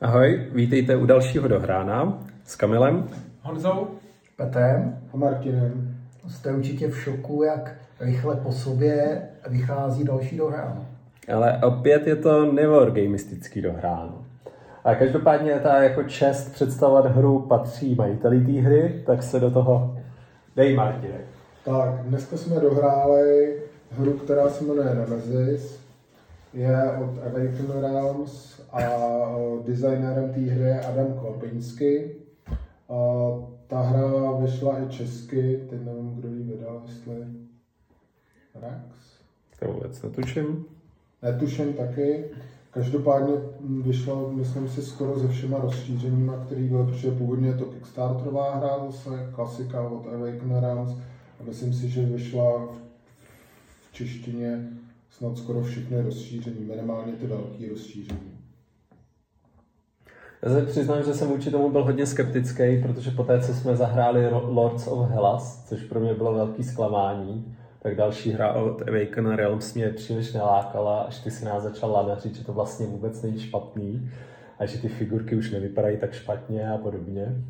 Ahoj, vítejte u dalšího dohrána s Kamilem. Honzou. Petrem. A Martinem. Jste určitě v šoku, jak rychle po sobě vychází další dohráno. Ale opět je to newargamistický dohráno. A každopádně ta jako čest představovat hru patří majiteli té hry, tak se do toho dej Martine. Tak, dneska jsme dohráli hru, která se jmenuje Nemesis. Je od Awaken Realms a designérem té hry je Adam Klopinsky. A ta hra vyšla i česky, teď nevím, kdo ji vydal, jestli Rax? To vůbec netuším. Netuším taky. Každopádně vyšlo, myslím si, skoro se všema rozšířeníma, který byl, protože původně je to Kickstarterová hra, zase klasika od Awaken Realms. A myslím si, že vyšla v, v češtině snad skoro všechny rozšíření, minimálně ty velké rozšíření. Já se přiznám, že jsem vůči tomu byl hodně skeptický, protože poté, co jsme zahráli Lords of Hellas, což pro mě bylo velký zklamání, tak další hra od Awaken Realms mě příliš nelákala, až ty si nás začal lanařit, že to vlastně vůbec není špatný a že ty figurky už nevypadají tak špatně a podobně.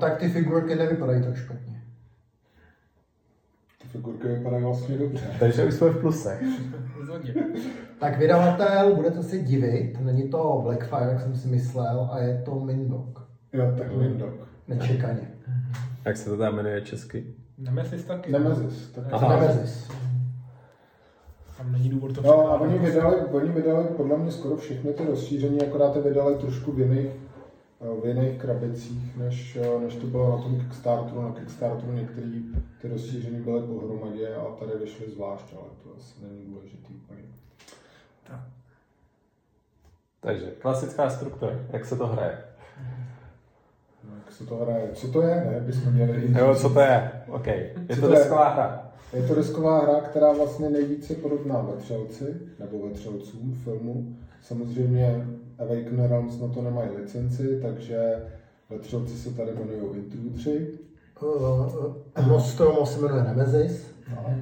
Tak ty figurky nevypadají tak špatně. Figurky vypadají vlastně dobře. Takže už jsme v plusech. tak vydavatel, budete se divit, není to Blackfire, jak jsem si myslel, a je to Mindok. Jo, tak Mindok. Nečekaně. Jak se to tam jmenuje česky? Nemesis taky. Nemesis. Tak Aha. Nemesis. Tam není důvod to No a oni vydali, oni vydali podle mě skoro všechny ty rozšíření, akorát je vydali trošku v jiných, v jiných krabicích, než, než to bylo na tom Kickstarteru. Na Kickstarteru některé ty rozšíření byly pohromadě a tady vyšly zvlášť, ale to asi není důležitý úplně. Tak. Takže klasická struktura, jak se to hraje? No, jak se to hraje? Co to je, ne? Bychom měli jo, co to je? OK. Je co to desková hra? Je to desková hra, která vlastně nejvíce podobná vetřelci, nebo vetřelcům filmu. Samozřejmě Awaken Realms na to nemají licenci, takže vetřelci se tady jmenují Intrudři. Uh, Nostromo se jmenuje Nemesis. Tak.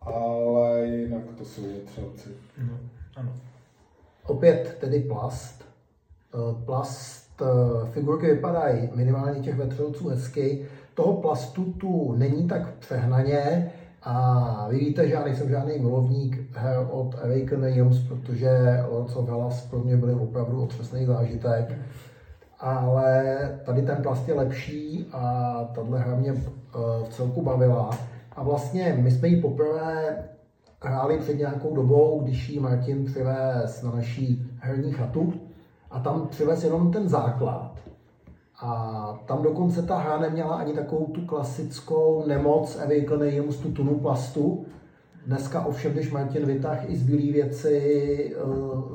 Ale jinak to jsou vetřelci. No, ano. Opět tedy plast. Uh, plast, uh, figurky vypadají minimálně těch vetřelců hezky. Toho plastu tu není tak přehnaně, a vy víte, že já nejsem žádný milovník her od Awaken Realms, protože Lords of Hellas pro mě byly opravdu otřesný zážitek. Ale tady ten plast je lepší a tahle hra mě v celku bavila. A vlastně my jsme ji poprvé hráli před nějakou dobou, když ji Martin přivez na naší herní chatu a tam přivez jenom ten základ. A tam dokonce ta hra neměla ani takovou tu klasickou nemoc Awaken Realms, tu tunu plastu. Dneska ovšem, když Martin vytáhl i zbylé věci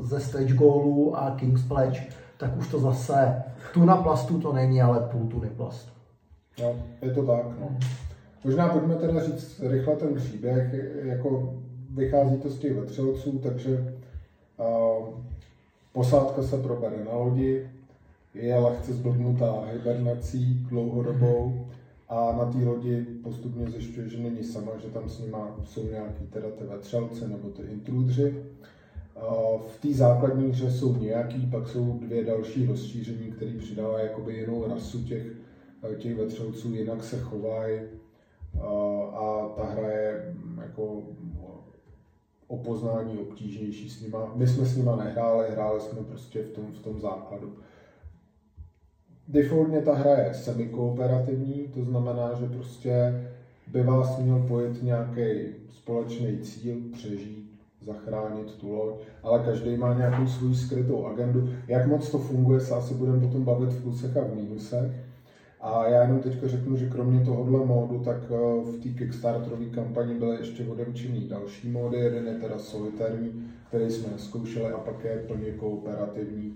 ze stretch goalů a King's Pledge, tak už to zase tuna plastu to není, ale půl tuny plastu. No, je to tak. No. Možná pojďme teda říct rychle ten příběh, jako vychází to z těch vetřelců, takže uh, posádka se probere na lodi, je lehce zblbnutá hibernací dlouhodobou a na té lodi postupně zjišťuje, že není sama, že tam s nima jsou nějaký teda ty vetřelce nebo ty intrudři. V té základní hře jsou nějaký, pak jsou dvě další rozšíření, které přidávají jakoby jinou rasu těch, těch vetřelců, jinak se chovají a ta hra je mm, jako o poznání obtížnější s nima. My jsme s nima nehráli, hráli jsme prostě v tom, v tom základu. Defaultně ta hra je semikooperativní, to znamená, že prostě by vás měl pojet nějaký společný cíl, přežít, zachránit tu loď, ale každý má nějakou svou skrytou agendu. Jak moc to funguje, se asi budeme potom bavit v plusech a v mínusech. A já jenom teďka řeknu, že kromě tohohle módu, tak v té Kickstarterové kampani byly ještě odemčený další módy. Jeden je teda solitární, který jsme zkoušeli, a pak je plně kooperativní,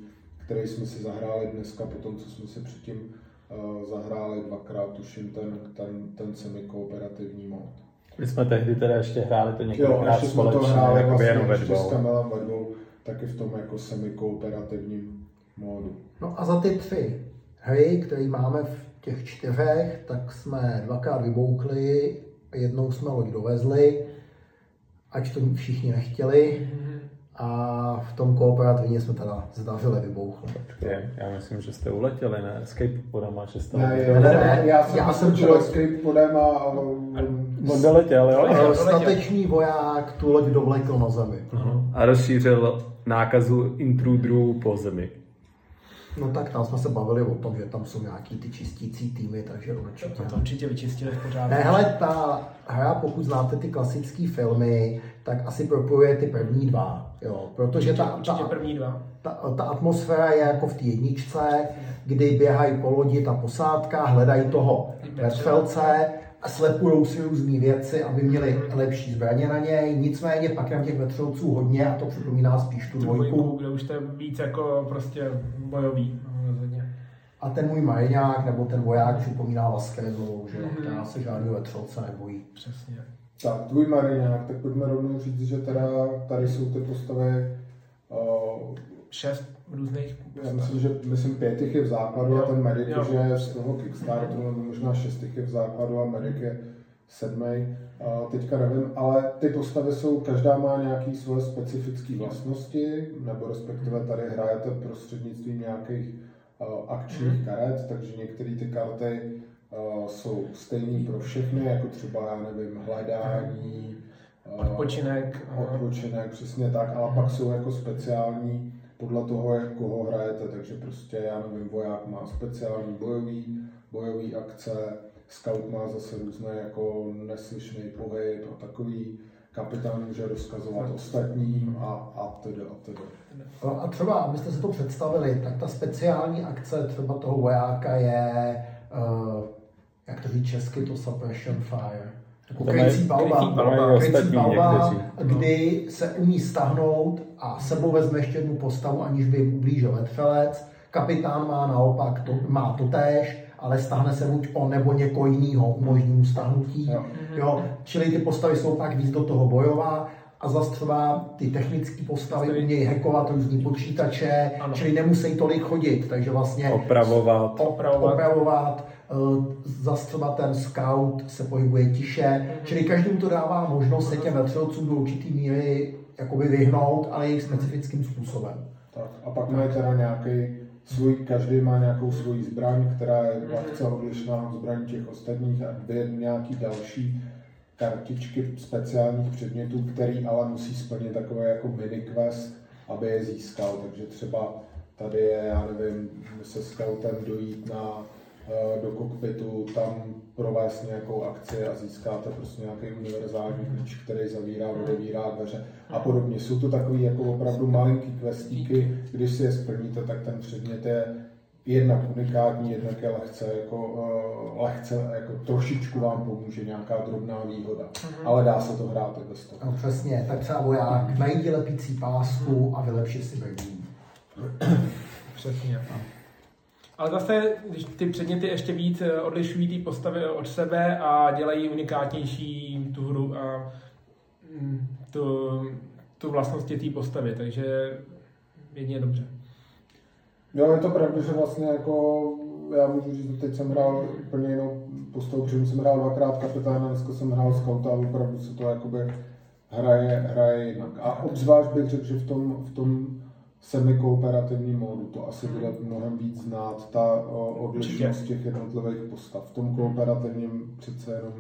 který jsme si zahráli dneska, po tom, co jsme si předtím uh, zahráli dvakrát, tuším, ten, ten, ten semi-kooperativní mod. My jsme tehdy teda ještě hráli to několikrát společně, jsme to hráli jako vlastně jenom ve ještě dvou. s Kamilem ve dvou, taky v tom jako semi-kooperativním módu. No a za ty tři hry, které máme v těch čtyřech, tak jsme dvakrát vybouchli, jednou jsme loď dovezli, ať to všichni nechtěli. A v tom kooperativně jsme teda zdavili vybouchli. Je, já myslím, že jste uletěli, ne? Escape podama, že jste Ne, ne, ne, ne, já jsem, já já jsem chtěl- escape podem a, a On doletěl, jo? Doletěl. Statečný voják tu loď dovlekl na zemi. A rozšířil nákazu intruderů po zemi. No tak tam jsme se bavili o tom, že tam jsou nějaký ty čistící týmy, takže určitě. To určitě vyčistili v pořádku. Ne, hele, ta hra, pokud znáte ty klasické filmy, tak asi propojuje ty první dva, jo, protože ta, Určitě ta, první dva. ta, ta atmosféra je jako v té jedničce, kdy běhají po lodi ta posádka, hledají toho vetřelce a slepujou si různé věci, aby měli lepší zbraně na něj. Nicméně pak je tam těch vetřelců hodně a to připomíná spíš tu Dvojku, dvojku. kde už to je víc jako prostě bojový. A ten můj mariňák nebo ten voják připomíná Vasquezovou, že Mhm. která se žádného vetřelce nebojí. Přesně. Tak, tvůj Mariňák, tak pojďme rovnou říct, že teda tady jsou ty postavy, uh, Šest různých já myslím, že myslím pět je v základu a Jo, ten Medic jo. už je z toho Kickstarteru, nebo možná šest jich je v základu a Medic je sedmý. Teďka nevím, ale ty postavy jsou, každá má nějaké svoje specifické vlastnosti, nebo respektive tady hrajete prostřednictvím nějakých uh, akčních karet, takže některé ty karty uh, jsou stejné pro všechny, jako třeba, já nevím, hledání, odpočinek. a- odpočinek, přesně tak, ale pak jsou jako speciální podle toho, jak koho hrajete, takže prostě, já nevím, voják má speciální bojový, bojový akce, scout má zase různé jako neslyšný pohyb a takový, kapitán může rozkazovat ostatním a, a tedy a tedy. A třeba, abyste si to představili, tak ta speciální akce třeba toho vojáka je, uh, jak to říct česky, to suppression fire. Krycí palba, krycí někteří. kdy se umí stahnout a sebou vezme ještě jednu postavu, aniž by jim ublížil vetřelec. Kapitán má naopak, to, má to též, ale stahne se buď on nebo někoho jiného, umožní mu stahnutí. Jo. Jo, čili ty postavy jsou pak víc do toho bojová a zase třeba ty technické postavy Postavy. umějí hackovat různý počítače, Ano. čili nemusí tolik chodit, takže vlastně Opravovat. opravovat. opravovat. Eh, třeba ten scout se pohybuje tiše, čili každému to dává možnost se těm vetřelcům do určitý míry jakoby vyhnout, ale jejich specifickým způsobem. Tak, a pak mají teda nějaký svůj, každý má nějakou svoji zbraň, která je lehce odlišná od zbraní těch ostatních a dvě nějaký další kartičky speciálních předmětů, který ale musí splnit takové jako mini quest, aby je získal. Takže třeba tady je, já nevím, se scoutem dojít na do kokpitu, tam provést nějakou akci a získáte prostě nějaký univerzální klíč, který zavírá, odevírá dveře a podobně. Jsou to takový jako opravdu malinký questíky, když si je splníte, tak ten předmět je jednak unikátní, jednak je lehce, jako, uh, lehce, jako trošičku vám pomůže nějaká drobná výhoda. Ale dá se to hrát i bez toho. No, přesně, tak třeba voják najdi lepící pásku a vylepši si bední. Přesně. Ale zase, když ty předměty ještě víc eh, odlišují ty postavy od sebe a dělají unikátnější tu hru a mm, tu, tu vlastnosti té postavy, takže jedině dobře. Jo, je to pravda, že vlastně jako já můžu říct, že teď jsem hrál úplně jinou postavu, protože jsem hrál dvakrát kapitána, dneska jsem hrál skauta a opravdu se to jakoby hraje, hraje jinak. A obzvlášť bych řekl, že v tom, v tom semi-kooperativním módu to asi bude mnohem víc znát ta odlišnost těch jednotlivých postav. V tom kooperativním přece jenom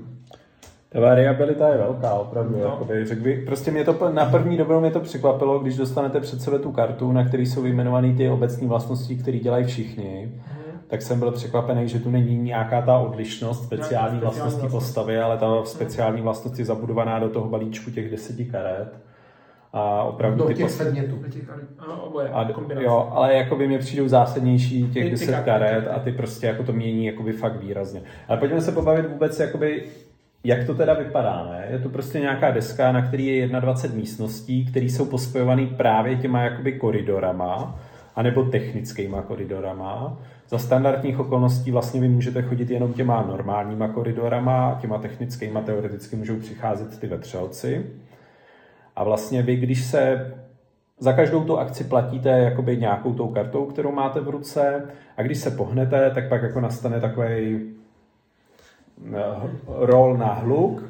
Ta variabilita je velká, opravdu. No. Jakoby, řekl bych, prostě mě to na první dobrou mě to překvapilo, když dostanete před sebe tu kartu, na který jsou vyjmenované ty obecní vlastnosti, které dělají všichni. Tak jsem byl překvapený, že tu není nějaká ta odlišnost, speciální speciální vlastnosti vlastnost. postavy, ale ta speciální vlastnost je zabudovaná do toho balíčku těch deseti karet. A opravdu Do ty těch postavy, předmětů. A, jo, ale jako by mě přijdou zásadnější Ty- těch ty 10 karty. karet a ty prostě jako to mění jakoby fakt výrazně. Ale pojďme se pobavit vůbec jakoby jak to teda vypadá, ne? Je to prostě nějaká deska, na který je 21 místností, které jsou pospojované právě těma jakoby koridorama, anebo technickýma koridorama. Za standardních okolností vlastně vy můžete chodit jenom těma normálníma koridorama, těma technickýma teoreticky můžou přicházet ty vetřelci. A vlastně vy, když se za každou tu akci platíte jakoby nějakou tou kartou, kterou máte v ruce a když se pohnete, tak pak jako nastane takový rol na hluk,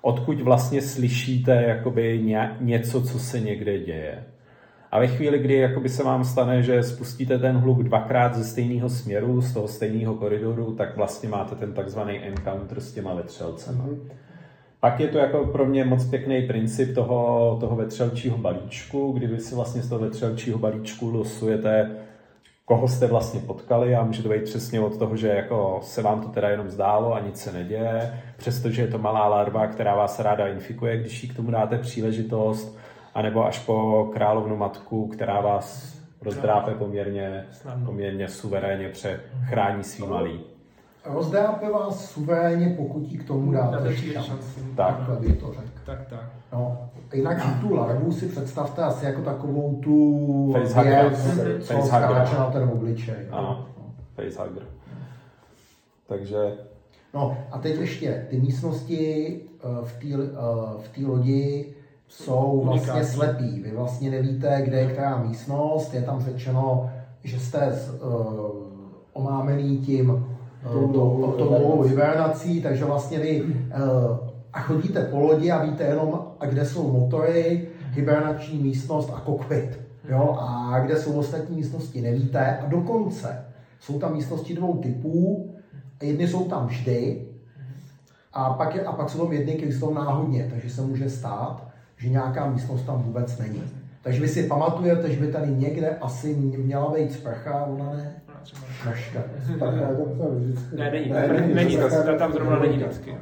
odkud vlastně slyšíte jakoby ně- něco, co se někde děje. A ve chvíli, kdy jakoby se vám stane, že spustíte ten hluk dvakrát ze stejného směru, z toho stejného koridoru, tak vlastně máte ten takzvaný encounter s těma vetřelcema. Mm-hmm. Pak je to jako pro mě moc pěkný princip toho, toho vetřelčího balíčku, kdy vy si vlastně z toho vetřelčího balíčku losujete, koho jste vlastně potkali a může to být přesně od toho, že jako se vám to teda jenom zdálo a nic se neděje, přestože je to malá larva, která vás ráda infikuje, když jí k tomu dáte příležitost, anebo až po královnu matku, která vás rozdrápe poměrně, poměrně suverénně, přechrání svý malý. Rozdrápe vás suverénně, pokud jí k tomu dáte šanci. Tak. Takhle to řekl. Tak, tak. No, jinak tu larvu si představte asi jako takovou tu věc, co skáče na ten obličej. Ano, facehugger. Takže... No a teď ještě, ty místnosti eh, v té eh, v lodi jsou vlastně slepí. Vy vlastně nevíte, kde je která místnost. Je tam řečeno, že jste uh, omámený tím uh, tou, tou hibernací, takže vlastně vy uh, a chodíte po lodi a víte jenom, a kde jsou motory, hibernační místnost a kokpit. Jo? A kde jsou ostatní místnosti, nevíte. A dokonce jsou tam místnosti dvou typů. Jedny jsou tam vždy, a pak, je, a pak jsou tam jedny, které jsou náhodně, takže se může stát, že nějaká místnost tam vůbec není. Takže vy si pamatujete, že by tady někde asi měla být sprcha, ona ne? Troška. Ne, není, ne, není, není, tam zrovna není vždycky.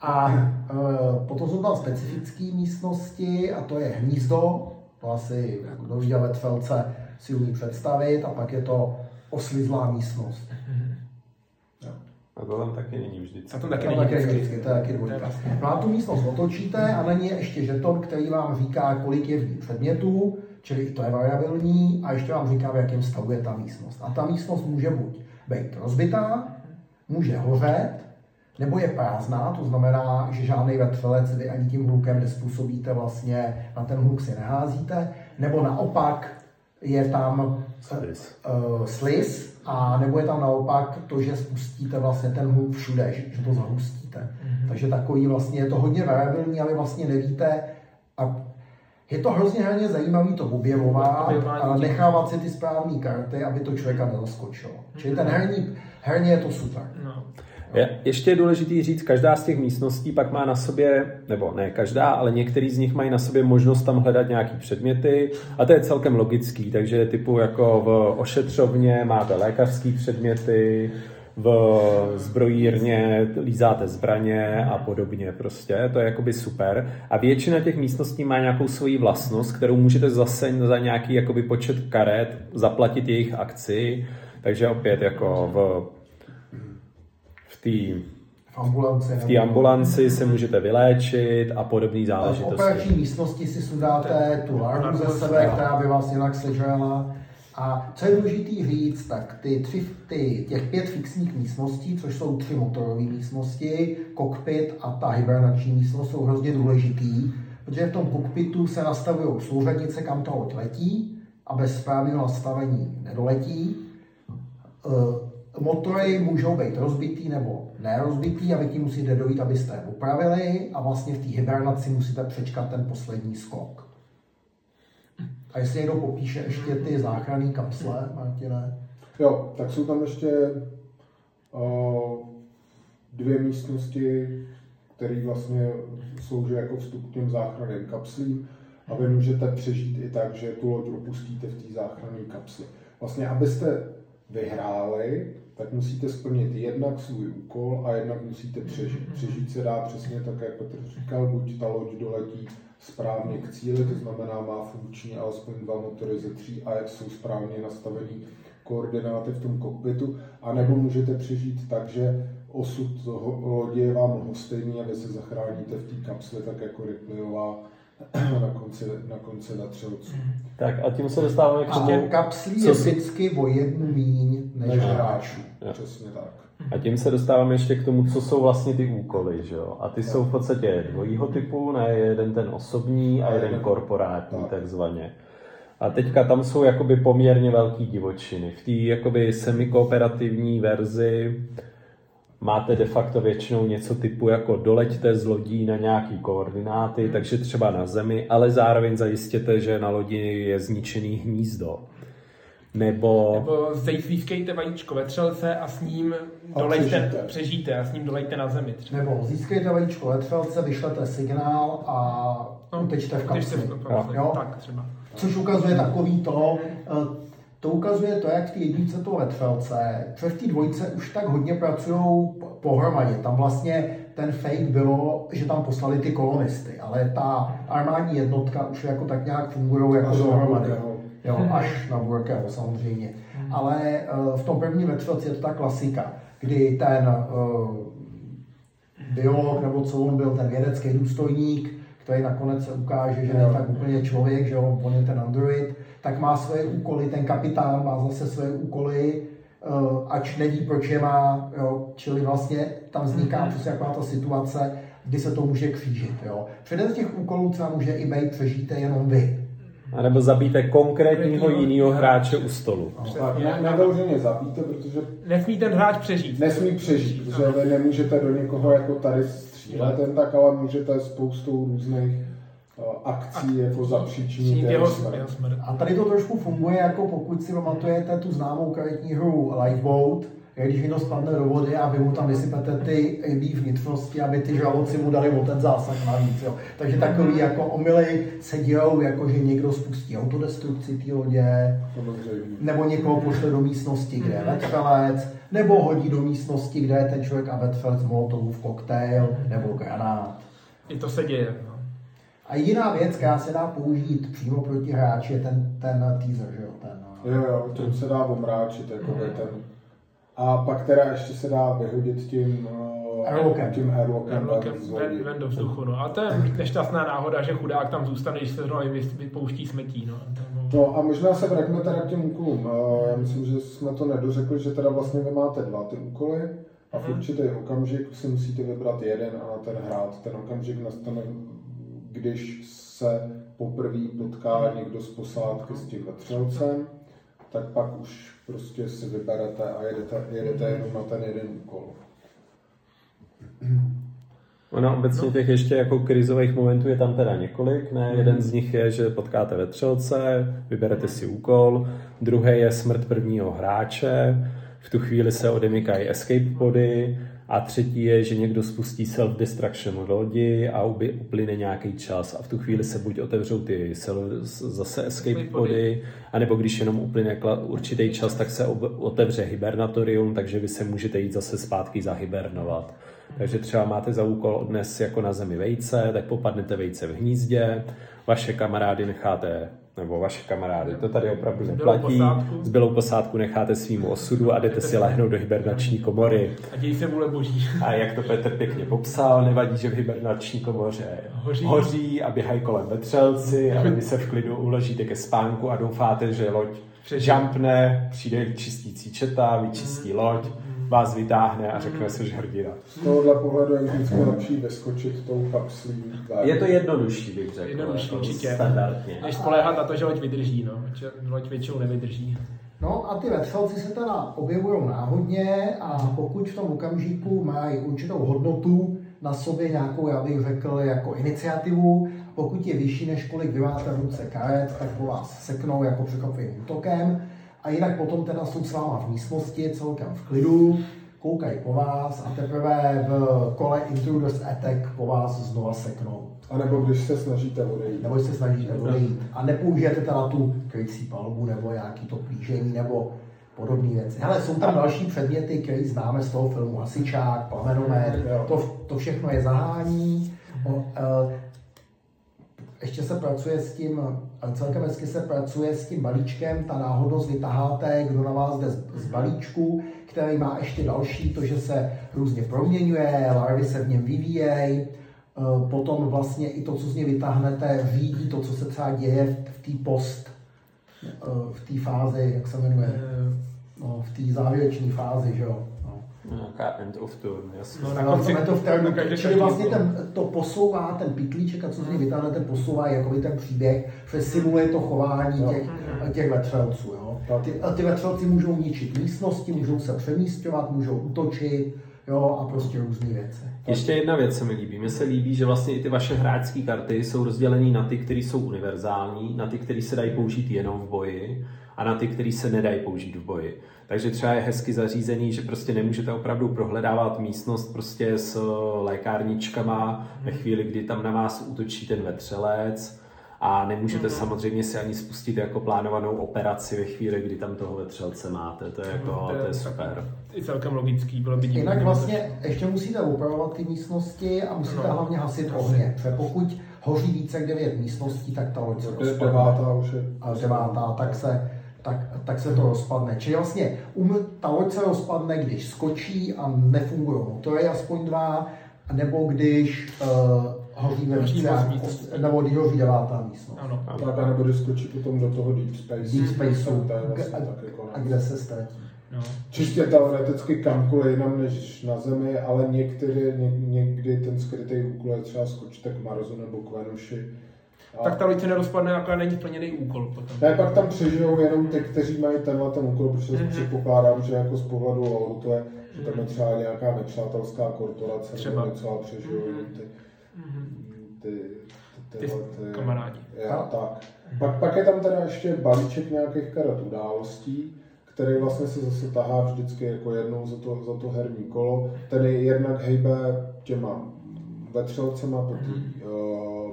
A e, potom jsou tam specifické místnosti a to je hnízdo, to asi kdo viděl vetfelce si umí představit a pak je to oslizlá místnost. A to tam taky není vždycky. A to taky není vždycky. vždycky. To je taky dvojka. No a tu místnost otočíte a na ní je ještě žeton, který vám říká, kolik je v ní předmětů, čili to je variabilní a ještě vám říká, v jakém stavu je ta místnost. A ta místnost může buď být rozbitá, může hořet, nebo je prázdná, to znamená, že žádný vetřelec vy ani tím hlukem nespůsobíte vlastně, na ten hluk si neházíte, nebo naopak je tam sliz, uh, sliz a nebo je tam naopak to, že spustíte vlastně ten hluk všude, že, že to zahustíte. Mm-hmm. Takže takový vlastně je to hodně variabilní, ale vlastně nevíte je to hrozně hrně zajímavý to objevovat a nechávat si ty správné karty, aby to člověka nezaskočilo. Čili ten herní, herně je to super. No. Je, ještě je důležité říct, každá z těch místností pak má na sobě, nebo ne každá, ale některý z nich mají na sobě možnost tam hledat nějaký předměty a to je celkem logický, takže typu jako v ošetřovně máte lékařské předměty, v zbrojírně lízáte zbraně a podobně prostě, to je jakoby super. A většina těch místností má nějakou svoji vlastnost, kterou můžete zase za nějaký jakoby počet karet zaplatit jejich akci, takže opět jako v té v ambulanci, v té ambulanci se můžete vyléčit a podobné záležitosti. V operační místnosti si sudáte tu larvu ze sebe, která by vás jinak sežrala. A co je důležité říct, tak ty tři, ty, těch pět fixních místností, což jsou tři motorové místnosti, kokpit a ta hibernační místnost jsou hrozně důležitý, protože v tom kokpitu se nastavují souřadnice, kam to loď letí a bez správného nastavení nedoletí. Eh, motory můžou být rozbitý nebo nerozbitý a vy tím musíte dojít, abyste je upravili a vlastně v té hibernaci musíte přečkat ten poslední skok. A jestli někdo popíše ještě ty záchranné kapsle, Martine? Jo, tak jsou tam ještě uh, dvě místnosti, které vlastně slouží jako vstup k těm záchranným kapslím a vy můžete přežít i tak, že tu loď opustíte v té záchranné kapsli. Vlastně, abyste vyhráli, tak musíte splnit jednak svůj úkol a jednak musíte přežít. Přežít se dá přesně tak, jak Petr říkal, buď ta loď doletí správně k cíli, to znamená má funkční alespoň dva motory ze tří a jsou správně nastavený koordináty v tom kokpitu, anebo můžete přežít tak, že osud lodě je vám lhostejný a vy se zachráníte v té kapsle, tak jako Ripleyová na konci, na konci letřelců. Tak a tím se dostáváme k tomu... kapslí je vždycky o jednu míň než hráčů. Přesně tak. A tím se dostáváme ještě k tomu, co jsou vlastně ty úkoly, že jo? A ty jsou v podstatě dvojího typu, ne? Jeden ten osobní a jeden korporátní, takzvaně. A teďka tam jsou jakoby poměrně velký divočiny. V té jakoby semikooperativní verzi máte de facto většinou něco typu jako doleďte z lodí na nějaký koordináty, takže třeba na zemi, ale zároveň zajistěte, že na lodi je zničený hnízdo. Nebo, Nebo získejte vajíčko ve třelce a s ním A dolejte, přežijte. přežijte a s ním dolejte na zemi. Třeba. Nebo získejte vajíčko letřelce, vyšlete signál a No, utečte v kapsli. v kapsli. Jo? Tak třeba. Což ukazuje takový to, eh, to ukazuje to, jak v té jedničce toho letřelce, že v té dvojce už tak hodně pracují pohromadě. Tam vlastně ten fake bylo, že tam poslali ty kolonisty, ale ta armádní jednotka už jako tak nějak fungují jako dohromady. Jo, až na Burkeho samozřejmě. Ale eh, v tom prvním letřelci je to ta klasika, kdy ten eh, biolog, nebo co on byl, ten vědecký důstojník, který nakonec se ukáže, že je tak úplně člověk, že jo, on je ten android, tak má svoje úkoly, ten kapitán má zase svoje úkoly, eh, ač neví, proč je má, jo, čili vlastně tam vzniká přesně taková ta situace, kdy se to může křížit. Jo. Předen z těch úkolů třeba může i být přežijte jenom vy. a nebo zabijte konkrétního jiného hráče u stolu. A ne, nevyloženě zabijte, protože Nesmí ten hráč přežít. nesmí přežít, protože vy nemůžete do někoho jako tady střílet jen tak, ale můžete spoustou různých akcí jako zapříčinit Činit jeho smrt. smrt. A tady to trošku funguje, jako pokud si pamatujete tu známou karetní hru Lifeboat, když někdo spadne do vody a vy mu tam vysypete ty rybí vnitřnosti, aby ty žraloci mu dali o ten zásah navíc. Jo. Takže takový jako omily se dějou, jako že někdo spustí autodestrukci té lodě, nebo někoho pošle do místnosti, kde je vetřelec, nebo hodí do místnosti, kde je ten člověk a vetřelec molotovův koktejl nebo granát. I to se děje. A jediná věc, která se dá použít přímo proti hráči, je ten, ten teaser, že jo? Ten, no. Jo, jo, tím se dá omráčit, jako mm. ten. A pak teda ještě se dá vyhodit tím, uh, Airlockem. tím airlockem Airlockem ven ven, do vzduchu. No. A to je nešťastná náhoda, že chudák tam zůstane, když se zrovna vy- vypouští smetí. No. To- No a možná se vraťme teda k těm úkolům. Uh, Já myslím, že jsme to nedořekli, že teda vlastně vy máte dva ty úkoly a v Mhm. určitý okamžik si musíte vybrat jeden a na ten hrát. Ten okamžik nastane, když se poprvé potká někdo z posádky s tím vetřelcem, tak pak už prostě si vyberete a jedete, jedete jenom na ten jeden úkol. Ono obecně těch ještě jako krizových momentů je tam teda několik, ne? Jeden z nich je, že potkáte ve třelce, vyberete si úkol, druhý je smrt prvního hráče, v tu chvíli se odemykají escape pody a třetí je, že někdo spustí self-destruction lodi a uby- uplyne nějaký čas a v tu chvíli se buď otevřou ty self- zase escape pody. anebo když jenom uplyne určitý čas, tak se ob- otevře hibernatorium, takže vy se můžete jít zase zpátky zahibernovat. Takže třeba máte za úkol dnes jako na zemi vejce, tak popadnete vejce v hnízdě, vaše kamarády necháte, nebo vaše kamarády, to tady opravdu Zbylou neplatí, posádku. zbylou posádku necháte svýmu osudu a jdete si lehnout do hibernační komory. A děj se vůle boží. A jak to Petr pěkně popsal, nevadí, že v hibernační komoře Hoří. hoří a běhají kolem vetřelci, ale vy se v klidu uložíte ke spánku a doufáte, že loď Přežije. jumpne, přijde čistící četa, vyčistí loď, vás vytáhne a řekne se, že hrdina. Z tohohle pohledu je vždycky lepší vyskočit tou kapslí. Je to jednodušší, bych řekl. Jednodušší, jako určitě. Standardně. Než spoléhat na to, že loď vydrží. No. Že Loď většinou nevydrží. No a ty vetřelci se teda objevují náhodně a pokud v tom okamžiku mají určitou hodnotu na sobě nějakou, já bych řekl, jako iniciativu, pokud je vyšší než kolik vy máte v ruce karet, tak po vás seknou jako překvapivým útokem a jinak potom teda jsou s váma v místnosti celkem v klidu, koukají po vás a teprve v kole Intruders Attack po vás znova seknou. A nebo když se snažíte odejít. Nebo se snažíte odejít a nepoužijete teda tu krycí palbu nebo nějaký to plížení nebo podobné věci. Hele, jsou tam další předměty, které známe z toho filmu, hasičák, plamenomet, to, to všechno je zahání. O, e, ještě se pracuje s tím, celkem hezky se pracuje s tím balíčkem, ta náhodnost vytaháte, kdo na vás jde z, z balíčku, který má ještě další, to, že se různě proměňuje, larvy se v něm vyvíjejí, Eh, potom vlastně i to, co z něj vytáhnete, řídí to, co se třeba děje v- té post, eh, v té fázi, jak se jmenuje, no, v té závěrečné fázi, že jo. No. Nějaká end of turn, jasně. No, na No, konci, to, to v té, na každé čili vlastně ten, to posouvá ten pitlíček a co z něj vytáhne, ten posouvá jako by ten příběh, že simuluje to chování Jo. těch, těch vetřelců. Jo. Ty, a ty vetřelci můžou ničit místnosti, můžou se přemístěvat, můžou útočit, jo, a prostě různé věci. Ještě jedna věc se mi líbí. Mně se líbí, že vlastně i ty vaše hráčské karty jsou rozdělené na ty, které jsou univerzální, na ty, které se dají použít jenom v boji a na ty, které se nedají použít v boji. Takže třeba je hezky zařízený, že prostě nemůžete opravdu prohledávat místnost prostě s lékárničkama ve chvíli, kdy tam na vás útočí ten vetřelec a nemůžete mm-hmm. samozřejmě si ani spustit jako plánovanou operaci ve chvíli, kdy tam toho vetřelce máte. To je, jako, to je, to je super. I celkem logický, bylo by divný, Jinak vlastně ještě musíte upravovat ty místnosti a musíte No. hlavně hasit ohně. Protože pokud hoří více jak 9 místností, tak ta loď se To je rozpadne. devátá už je. A devátá, tak se, tak, tak se to rozpadne. Čili vlastně um, ta loď se rozpadne, když skočí a nefungují motory, aspoň dva, nebo když uh, Hoří více, nebo když hoří devátá místnost. Ano. Tak a nebo když skočí potom do toho Deep Space. Deep Spaceu, To je K- vlastně a, tak jako a kde se ztratí. No. Čistě teoreticky kamkoliv jinam než na Zemi, ale některý, ně, někdy ten skrytý úkol je třeba skočit k Marsu nebo k Venuši. A Tak ta loď se nerozpadne, akorát není splněný úkol potom. ne, pak tam přežijou jenom ty, kteří mají tenhle ten úkol, protože Mhm. mm-hmm. předpokládám, že jako z pohledu to je, že tam je třeba nějaká nepřátelská korporace Třeba. nebo něco a přežijou Mhm. jenom ty, Mhm. Ty, ty, Ty tyhle ty, kamarádi. Já, tak. Pak, pak je tam teda ještě balíček nějakých karet událostí, který vlastně se zase tahá vždycky jako jednou za to, za to herní kolo. Ten je jednak hejbe těma vetřelcema po té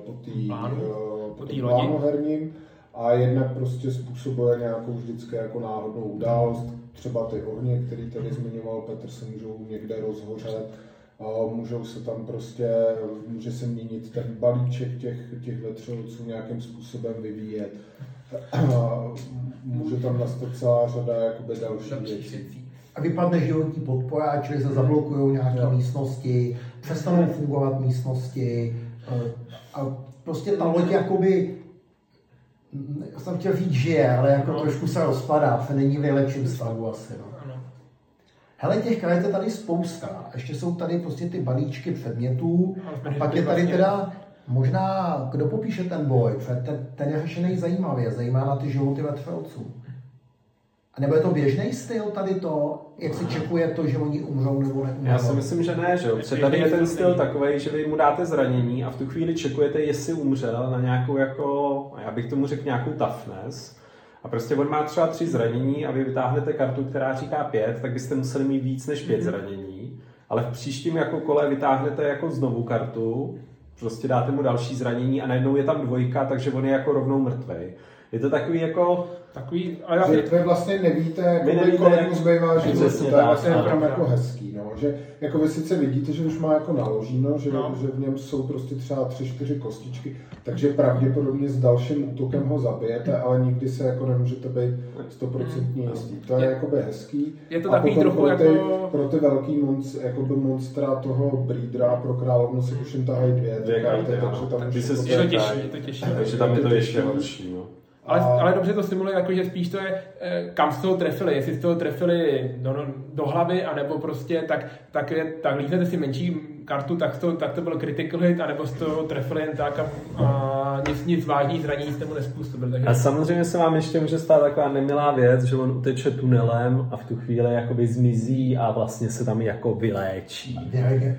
po tý, Plánu. uh, Po tý lodi. plánu herním a jednak prostě způsobuje nějakou vždycky jako náhodnou událost. Třeba ty ohně, který tady zmiňoval Petr, se můžou někde rozhořet. A můžou se tam prostě, může se měnit ten balíček těch, těch vetřelců nějakým způsobem vyvíjet. A může tam nastat celá řada jakoby dalších věcí. A vypadne životní podpora, čili se zablokují nějaké Jo. místnosti, přestanou fungovat místnosti a prostě ta loď jakoby, já jsem chtěl říct žije, ale jako No. trošku se rozpadá, se není v nejlepším stavu asi. No. Hele, těch karet je tady spousta. Ještě jsou tady prostě ty balíčky předmětů. A pak je tady vlastně- teda možná, kdo popíše ten boj, protože ten, ten je řešený zajímavě, zajímá na ty životy vetřelců. A nebo je to běžný styl tady to, jak se čekuje to, že oni umřou nebo neumřou? Já si myslím, že ne, že jo. Protože tady je ten styl takový, že vy mu dáte zranění a v tu chvíli čekujete, jestli umřel na nějakou jako, já bych tomu řekl nějakou toughness. A prostě on má třeba tři zranění a vy vytáhnete kartu, která říká pět, tak byste museli mít víc než pět zranění. Ale v příštím jako kole vytáhnete jako znovu kartu, prostě dáte mu další zranění a najednou je tam dvojka, takže on je jako rovnou mrtvej. Je to takový jako, Takový, ale já Že vy vlastně nevíte, kolik mu zbývá život, to je tak, vlastně ano. tam jako hezký, no, že jako vy sice vidíte, že už má jako naloženo, že, No. že v něm jsou prostě třeba tři, čtyři kostičky, takže pravděpodobně s dalším útokem ho zabijete, ale nikdy se jako nemůžete být stoprocentně jistý. To je Je- jakoby hezký. je to A takový trochu pro ty, jako- pro ty velký monst, jakoby monstra toho breedera pro královnu se už jim tahají dvě, Dvě ty karty, takže tam Tak už se jako- je to je to těžší. takže tam je to ještě horší. No. Ale, A- ale dobře to stimuluje, jako, že spíš to je, eh, kam z toho trefili, jestli z toho trefili do, do, do hlavy, anebo prostě tak, tak, je, tak líznete si menší kartu, tak to, tak to byl critical hit, anebo jste toho trefili jen tak a, a nic, nic vážných zranění jste mu nespůsobili. Takže A samozřejmě se vám ještě může stát taková nemilá věc, že on uteče tunelem a v tu chvíli jakoby zmizí a vlastně se tam jako vyléčí.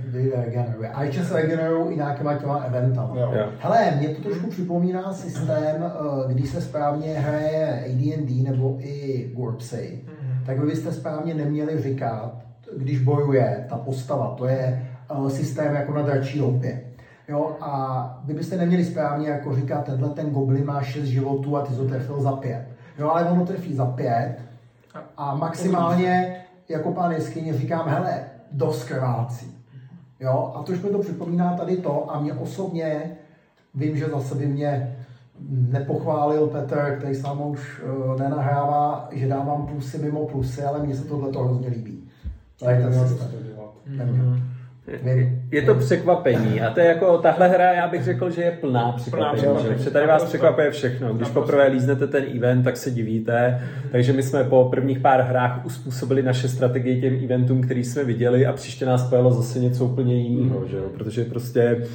Vyregeneruje. A ještě se regenerují i nějakýma těma eventama. Jo. Jo. Hele, mě to trošku připomíná systém, eh, když se správně hraje AD&D nebo i GURPSy, tak vy byste správně neměli říkat, když bojuje ta postava, to je systém jako na dračí loupě. Jo, a vy byste neměli správně jako říkat, tenhle ten goblin má 6 životů a ty jsi ho trefil za 5. Jo, ale ono trefí za 5 a maximálně jako pán jeskyně říkám, hele, dost krvácí. Jo, a trošku mi to připomíná tady to a mě osobně, vím, že zase by mě nepochválil Petr, který sám už uh, nenahrává, že dávám plusy mimo plusy, ale mně se tohle to hrozně líbí. Tak ten systém. byste Je to překvapení a to je jako, tahle hra, já bych řekl, že je plná překvapení. překvapení. že? Tady vás překvapuje všechno. Když poprvé líznete ten event, tak se divíte. Takže my jsme po prvních pár hrách uspůsobili naše strategie těm eventům, který jsme viděli a příště nás pojelo zase něco úplně jiného, že jo? Protože prostě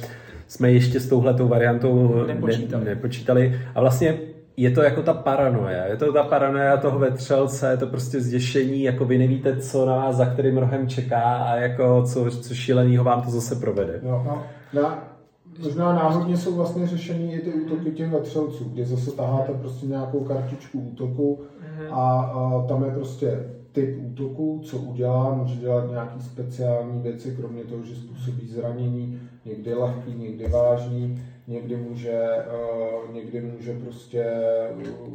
jsme ještě s touhletou variantou Nepočítali. Ne, nepočítali. A vlastně je to jako ta paranoja. Je to ta paranoja toho vetřelce, je to prostě zděšení, jako vy nevíte, co na vás za kterým rohem čeká a jako co, co šílenýho vám to zase provede. Jo. No, na, možná náhodně jsou vlastně řešení i ty útoky těch vetřelců, kde zase taháte prostě nějakou kartičku útoku a, a tam je prostě typ útoku, co udělá, může dělat nějaký speciální věci, kromě toho, že způsobí zranění, někdy lehký, někdy vážný, někdy může, uh, někdy může prostě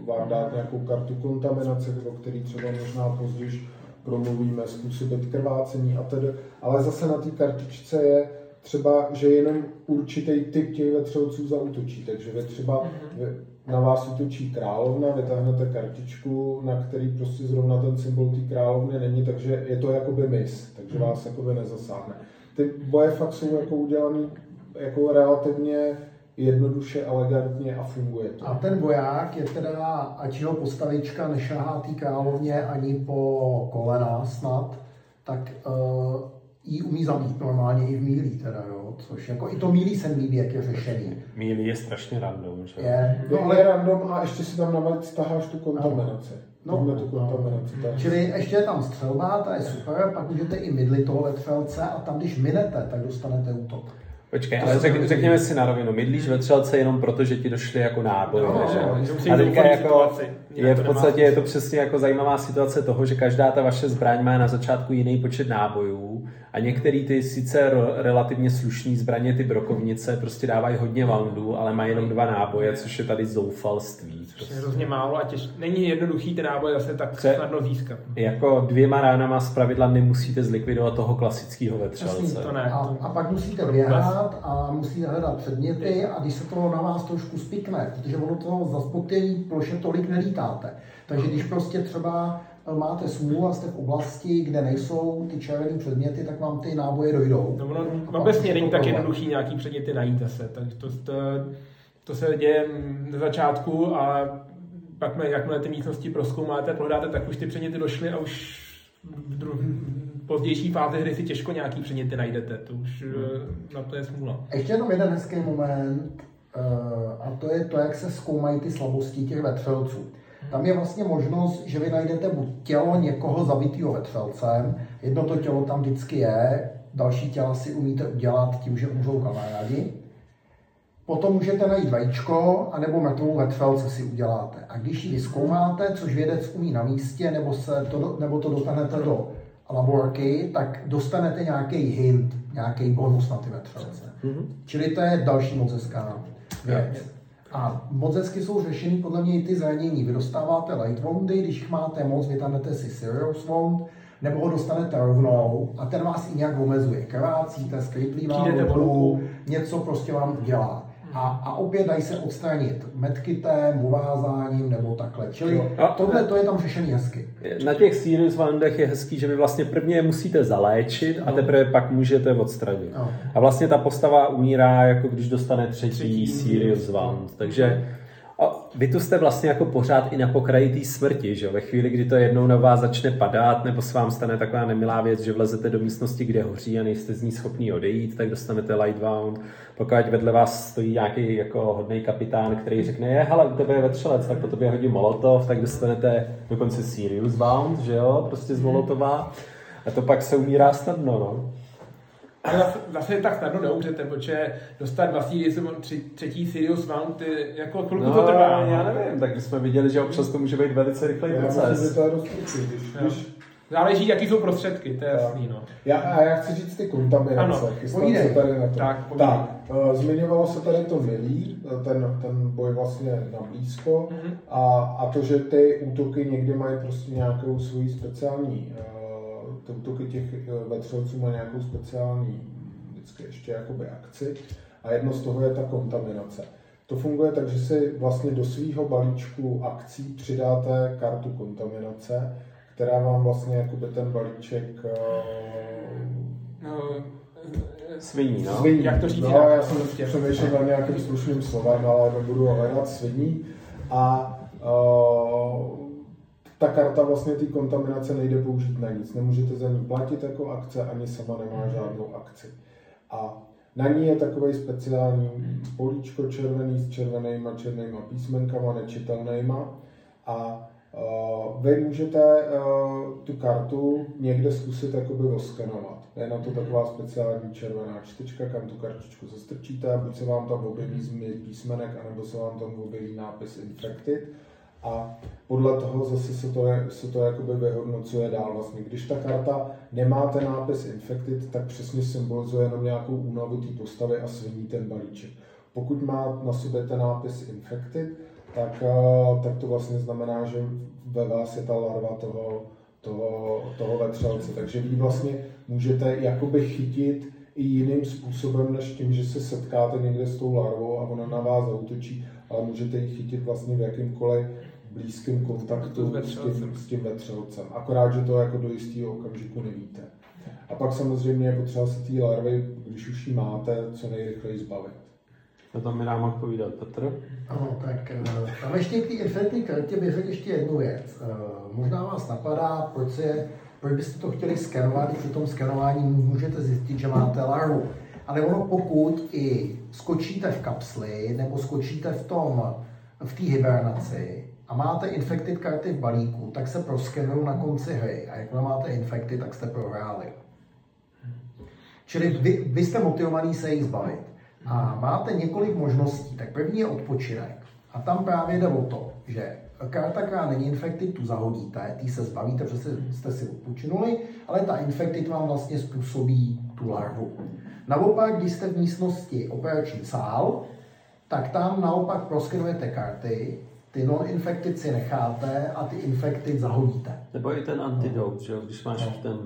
vám dát nějakou kartu kontaminace, o který třeba možná později promluvíme, způsobit krvácení a tedy. Ale zase na té kartičce je třeba, že jenom určitý typ těch vetřelců zautočí. Takže vy třeba vy, na vás útočí královna, vytáhnete kartičku, na který prostě zrovna ten symbol té královny není, takže je to jakoby mis, takže vás jakoby nezasáhne. Ty boje fakt jsou jako udělané jako relativně jednoduše, elegantně a funguje to. A ten voják je teda, ať jeho postavička nešahá té královně ani po kolena snad, tak uh, jí umí zabít normálně i v mílí teda, jo, což jako i to mílí se líbí, jak je řešený. Mílí je strašně random, že? Je, No, ale je random a ještě si tam navíc taháš tu kontaminaci. No. No, tu kontaminaci. tak. Čili ještě je tam střelba, ta je super, pak můžete i mydlit toho vetřelce a tam, když minete, tak dostanete útok. Počkej, ale řek, řekněme si na rovinu, mydlíš vetřelce jenom proto, že ti došly jako náboje, No, že? musíš A teďka jako je to v podstatě je to přesně jako zajímavá situace toho, že každá ta vaše zbraň má na začátku jiný počet nábojů a některé ty sice relativně slušné zbraně, ty brokovnice, prostě dávají hodně woundů, ale mají jenom dva náboje, což je tady zoufalství. Je Prostě. hrozně málo a těž... není jednoduchý ten náboj zase tak Pře- snadno získat. Jako dvěma ránama z pravidla nemusíte zlikvidovat toho klasického vetřelce. To ne. A, a pak musíte to běhat a musíte hledat předměty a když se to na vás trošku spikne, protože ono to za spotěný ploše tolik nelítáte. Takže když prostě třeba eh, máte smůlu a jste v oblasti, kde nejsou ty červené předměty, tak vám ty náboje dojdou. No, A pak obecně není tak jednoduchý nějaký předměty najít zase. Tak to, to, to se děje na začátku a pak, jakmile ty místnosti proskoumáte, prohráte, tak už ty předměty došly a už v dru- v pozdější fázi hry si těžko nějaký předměty najdete. To už eh, na to je smůla. Ještě jenom jeden hezký moment, eh, a to je to, jak se zkoumají ty slabosti těch vetřelců. Tam je vlastně možnost, že vy najdete buď tělo někoho zabitého vetřelcem, jedno to tělo tam vždycky je, další těla si umíte udělat tím, že umřou kamarádi. Potom můžete najít vajíčko, anebo mrtvou vetřelce si uděláte. A když ji vyzkoumáte, což vědec umí na místě, nebo, se to, nebo to dostanete do laborky, tak dostanete nějaký hint, nějaký bonus na ty vetřelce. Mm-hmm. Čili to je další moc hezká věc. A moc hezky jsou řešený podle mě i ty zranění. Vy dostáváte light woundy, když jich máte moc, vytanete si serious wound, nebo ho dostanete rovnou a ten vás i nějak omezuje. Krvácíte, skryplí vám něco prostě vám udělá. A, a opět dají se odstranit medkitem, uvázáním nebo takhle. Čili A- tohle to je tam řešený hezky. Na těch serious woundech je hezký, že vy vlastně prvně je musíte zaléčit a teprve pak můžete odstranit. No. A vlastně ta postava umírá, jako když dostane třetí, Třetí serious wound. Takže a vy tu jste vlastně jako pořád i na pokraji té smrti, že? Ve chvíli, kdy to jednou na vás začne padat, nebo se vám stane taková nemilá věc, že vlezete do místnosti, kde hoří a nejste z ní schopný odejít, tak dostanete light wound. Pokud vedle vás stojí nějaký jako hodný kapitán, který řekne, je, hele, u tebe je vetřelec, tak po tobě hodí molotov, tak dostanete dokonce serious wound, že jo, prostě z molotova. A to pak se umírá snadno, no. Ale zase, zase tak snadno neumřete, protože dostat dva Sirius, tři, třetí Sirius Mount, ty, jako chvilku No, to trvá. já nevím, tak jsme viděli, že občas to může být velice rychlý Já myslím, že proces. to je dost když, Jo. když Záleží, jaký jsou prostředky, to je Tak. jasný, no. Já, a já chci říct ty kontaminace. Ano, Chystám se tady na to. Tak, povídej. tak eh, zmiňovalo se tady to milí, ten, ten boj vlastně na blízko Mhm. a, a to, že ty útoky někdy mají prostě nějakou svoji speciální, eh, ty útoky těch eh, vetřelců mají nějakou speciální vždycky ještě jakoby akci a jedno z toho je ta kontaminace. To funguje tak, že si vlastně do svého balíčku akcí přidáte kartu kontaminace, která vám vlastně jakoby ten balíček no Sviní, no. Sviní. Jak to říct No, já jsem Prostě. přemýšlel nad nějakým slušným slovem, ale nebudu hledat sviní. A uh, ta karta vlastně té kontaminace nejde použít na nic. Nemůžete za ní platit jako akce, ani sama nemá žádnou akci. A Na ní je takový speciální políčko červený s červenýma černýma písmenkama, nečitelnýma a uh, vy můžete uh, tu kartu někde zkusit jakoby oskenovat. Je na to taková speciální červená čtečka, kam tu kartičku zastrčíte, buď se vám tam objeví písmenek, anebo se vám tam objeví nápis Infected a podle toho zase se to, se to jakoby vyhodnocuje dál. Vlastně, když ta karta nemá ten nápis Infected, tak přesně symbolizuje jenom nějakou únavu té postavy a sviní ten balíček. Pokud má na sobě ten nápis Infected, tak, eh, tak to vlastně znamená, že ve vás je ta larva toho, toho, toho vetřelce. Takže vy vlastně můžete jakoby chytit i jiným způsobem, než tím, že se setkáte někde s tou larvou a ona na vás zautočí, ale můžete ji chytit vlastně v jakýmkoliv blízkém kontaktu s tím, s tím vetřelcem. Akorát, že to jako do jistého okamžiku nevíte. A pak samozřejmě je potřeba se té larvy, když už ji máte, co nejrychleji zbavit. To mi nám odpovídat Petr. Ano, tak tam ještě k té infinitní kartě bych řekl ještě jednu věc. Možná vás napadá, proč, se, proč byste to chtěli skenovat, když při tom skenování můžete zjistit, že máte larvu. Ale ono pokud i skočíte v kapsli, nebo skočíte v tom, v té hibernaci, a máte infected karty v balíku, tak se proskenují na konci hry. A jakmile máte infected, tak jste prohráli. Čili vy, vy jste motivovaný se jich zbavit. A máte několik možností. Tak první je odpočinek. A tam právě jde o to, že karta, která není infected, tu zahodíte, ty se zbavíte, protože jste si odpočinuli, ale ta infected vám vlastně způsobí tu larvu. Naopak, když jste v místnosti operační sál, tak tam naopak proskenujete karty ty non-infected si necháte a ty infected zahodíte. Nebo i ten antidot, že když máš no. ten,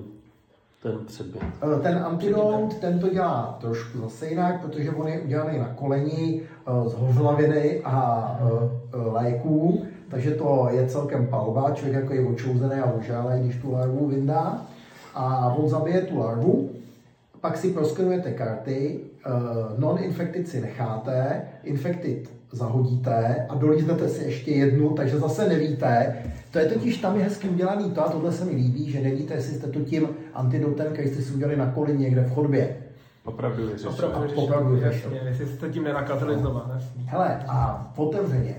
ten předmět. Eh, ten antidot, ten to dělá trošku zase jinak, protože on je udělaný na koleni eh, z hořlaviny a eh, léků, takže to je celkem palba, člověk jako je očouzený a ožálej, když tu larvu vyndá. A on zabije tu larvu, pak si proskenujete karty, non-infected si necháte, infected zahodíte a dolíznete si ještě jednu, takže zase nevíte. To je totiž tam je hezky udělaný to a tohle se mi líbí, že nevíte, jestli jste to tím antidotem, který jste si udělali na koli někde v chodbě. Opravdu vyřešil. Opravdu, opravdu vyřešil. Jestli jste tím nenakazili znova. Hele, a otevřeně,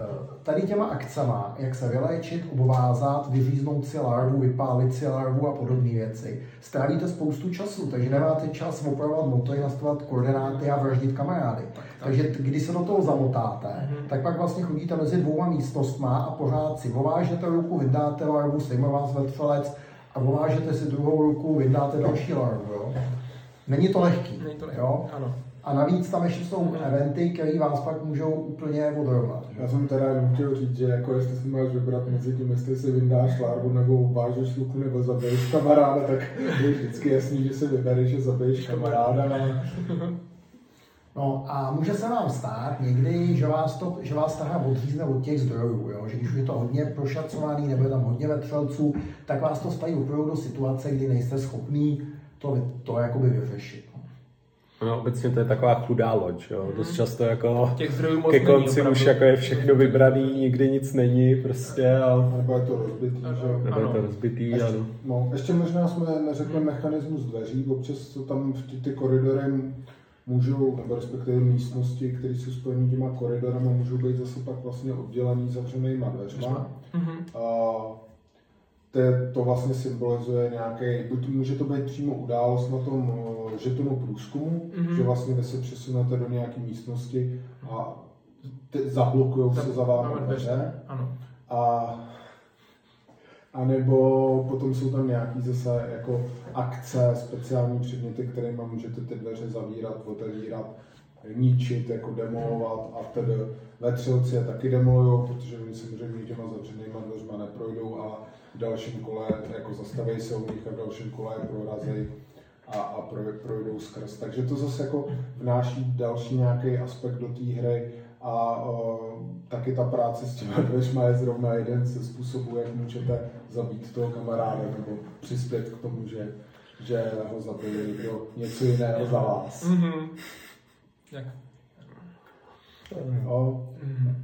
Eh, tady těma akcema, jak se vyléčit, obvázat, vyříznout si larvu, vypálit si larvu a podobné věci, strávíte spoustu času, takže nemáte čas opravovat motory, nastavovat koordináty a vraždit kamarády. Tak, tak. Takže když se do toho zamotáte, mm-hmm. tak pak vlastně chodíte mezi dvouma místnostma a pořád si ovážete ruku, vydáte larvu, svýma vás vetřelec a ovážete si druhou ruku, vydáte další larvu. Jo? Není to lehký. Není to lehký, jo? ano. A navíc tam ještě jsou eventy, které vás pak můžou úplně odrovnat. Já jsem teda jenom chtěl říct, že jako jestli si máš vybrat mezi tím, jestli si vyndáš larvu nebo vážeš luku nebo zabiješ kamaráda, tak je vždycky jasný, že si vybereš, že zabiješ kamaráda. No a může se vám stát někdy, že vás, to, že vás tahá odřízne od těch zdrojů, jo? že když už je to hodně prošacovaný nebo je tam hodně vetřelců, tak vás to staví opravdu do situace, kdy nejste schopný to, to jakoby vyřešit. No, obecně to je taková chudá loď, jo. Dost často jako Těch zdrojů ke konci už jako je všechno vybraný, nikdy nic není prostě. A... Nebo je to rozbitý, že? Nebo je to rozbitý, ještě, ano. No, ještě možná jsme neřekli mechanismus dveří, občas to tam ty, ty koridory můžou, nebo respektive místnosti, které jsou spojené těma koridorama, můžou být zase pak vlastně oddělený zavřenýma dveřma. Mm-hmm. A to, to vlastně symbolizuje nějaký, buď může to být přímo událost na tom eh, žetonu průzkumu, mm-hmm. že vlastně vy se přesunete do nějaké místnosti a zablokují se za vámi dveře. Ano. A a nebo potom jsou tam nějaký zase jako akce, speciální předměty, kterými můžete ty dveře zavírat, otevírat, ničit, jako demolovat a tedy vetřelci je taky demolují, protože oni samozřejmě těma zavřenýma dveřma neprojdou, ale v dalším kole jako zastaví se u nich a v dalším kole prorazí a, a projdou skrz. Takže to zase jako vnáší další nějaký aspekt do té hry a o, taky ta práce s těmi dveřma je zrovna jeden ze způsobů, jak můžete zabít toho kamaráda nebo přispět k tomu, že, že ho zabije někdo něco jiného za vás. Mm-hmm. Jak? Jo. Mm-hmm.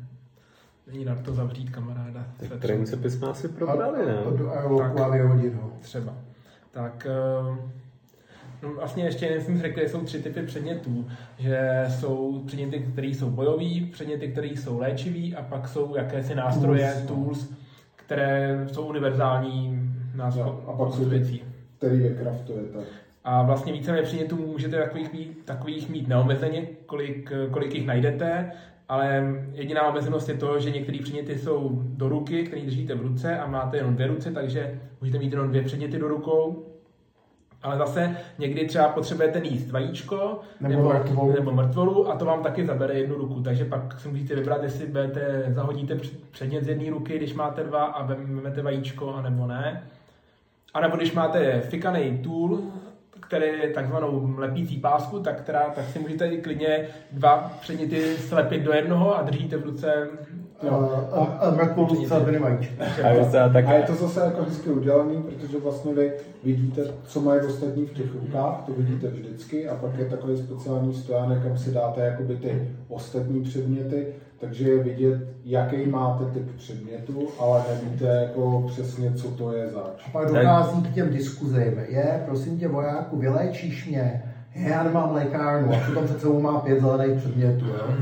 Není na to zavřít kamaráda. Tak principy jsme asi probrali, ne? A, a, a, a, a, a, Třeba. Tak, eh, No, vlastně ještě jen jsem řekl, že jsou tři typy předmětů. Že jsou předměty, které jsou bojový, předměty, které jsou léčivý a pak jsou jakési nástroje, tools, tools které jsou univerzální nástroje. A pak jsou věcí. který vykraftujete. A vlastně více předmětů můžete takových mít, takových mít neomezeně, kolik, kolik jich najdete, ale jediná omezenost je to, že některé předměty jsou do ruky, které držíte v ruce a máte jenom dvě ruce, takže můžete mít jenom dvě předměty do rukou. Ale zase někdy třeba potřebujete jíst vajíčko nebo, nebo, mrtvolu. nebo mrtvolu a to vám taky zabere jednu ruku. Takže pak si můžete vybrat, jestli budete, zahodíte předmět z jedné ruky, když máte dva a vezmete vajíčko, anebo ne. A nebo když máte fikaný tool, který je takzvanou lepící pásku, tak, která, tak si můžete i klidně dva předměty slepit do jednoho a držíte v ruce mrtvolu s A je to zase jako hezky udělaný, protože vlastně vy vidíte, co mají ostatní v těch rukách, to vidíte vždycky a pak je takový speciální stojánek, kam si dáte jakoby ty ostatní předměty takže je vidět, jaký máte typ předmětu, ale nevíte jako přesně, co to je zač. A pak dochází k těm diskuzím. Je, prosím tě, vojáku, vyléčíš mě? Já nemám lékárnu a potom před sebou má pět zelených předmětů. Jo?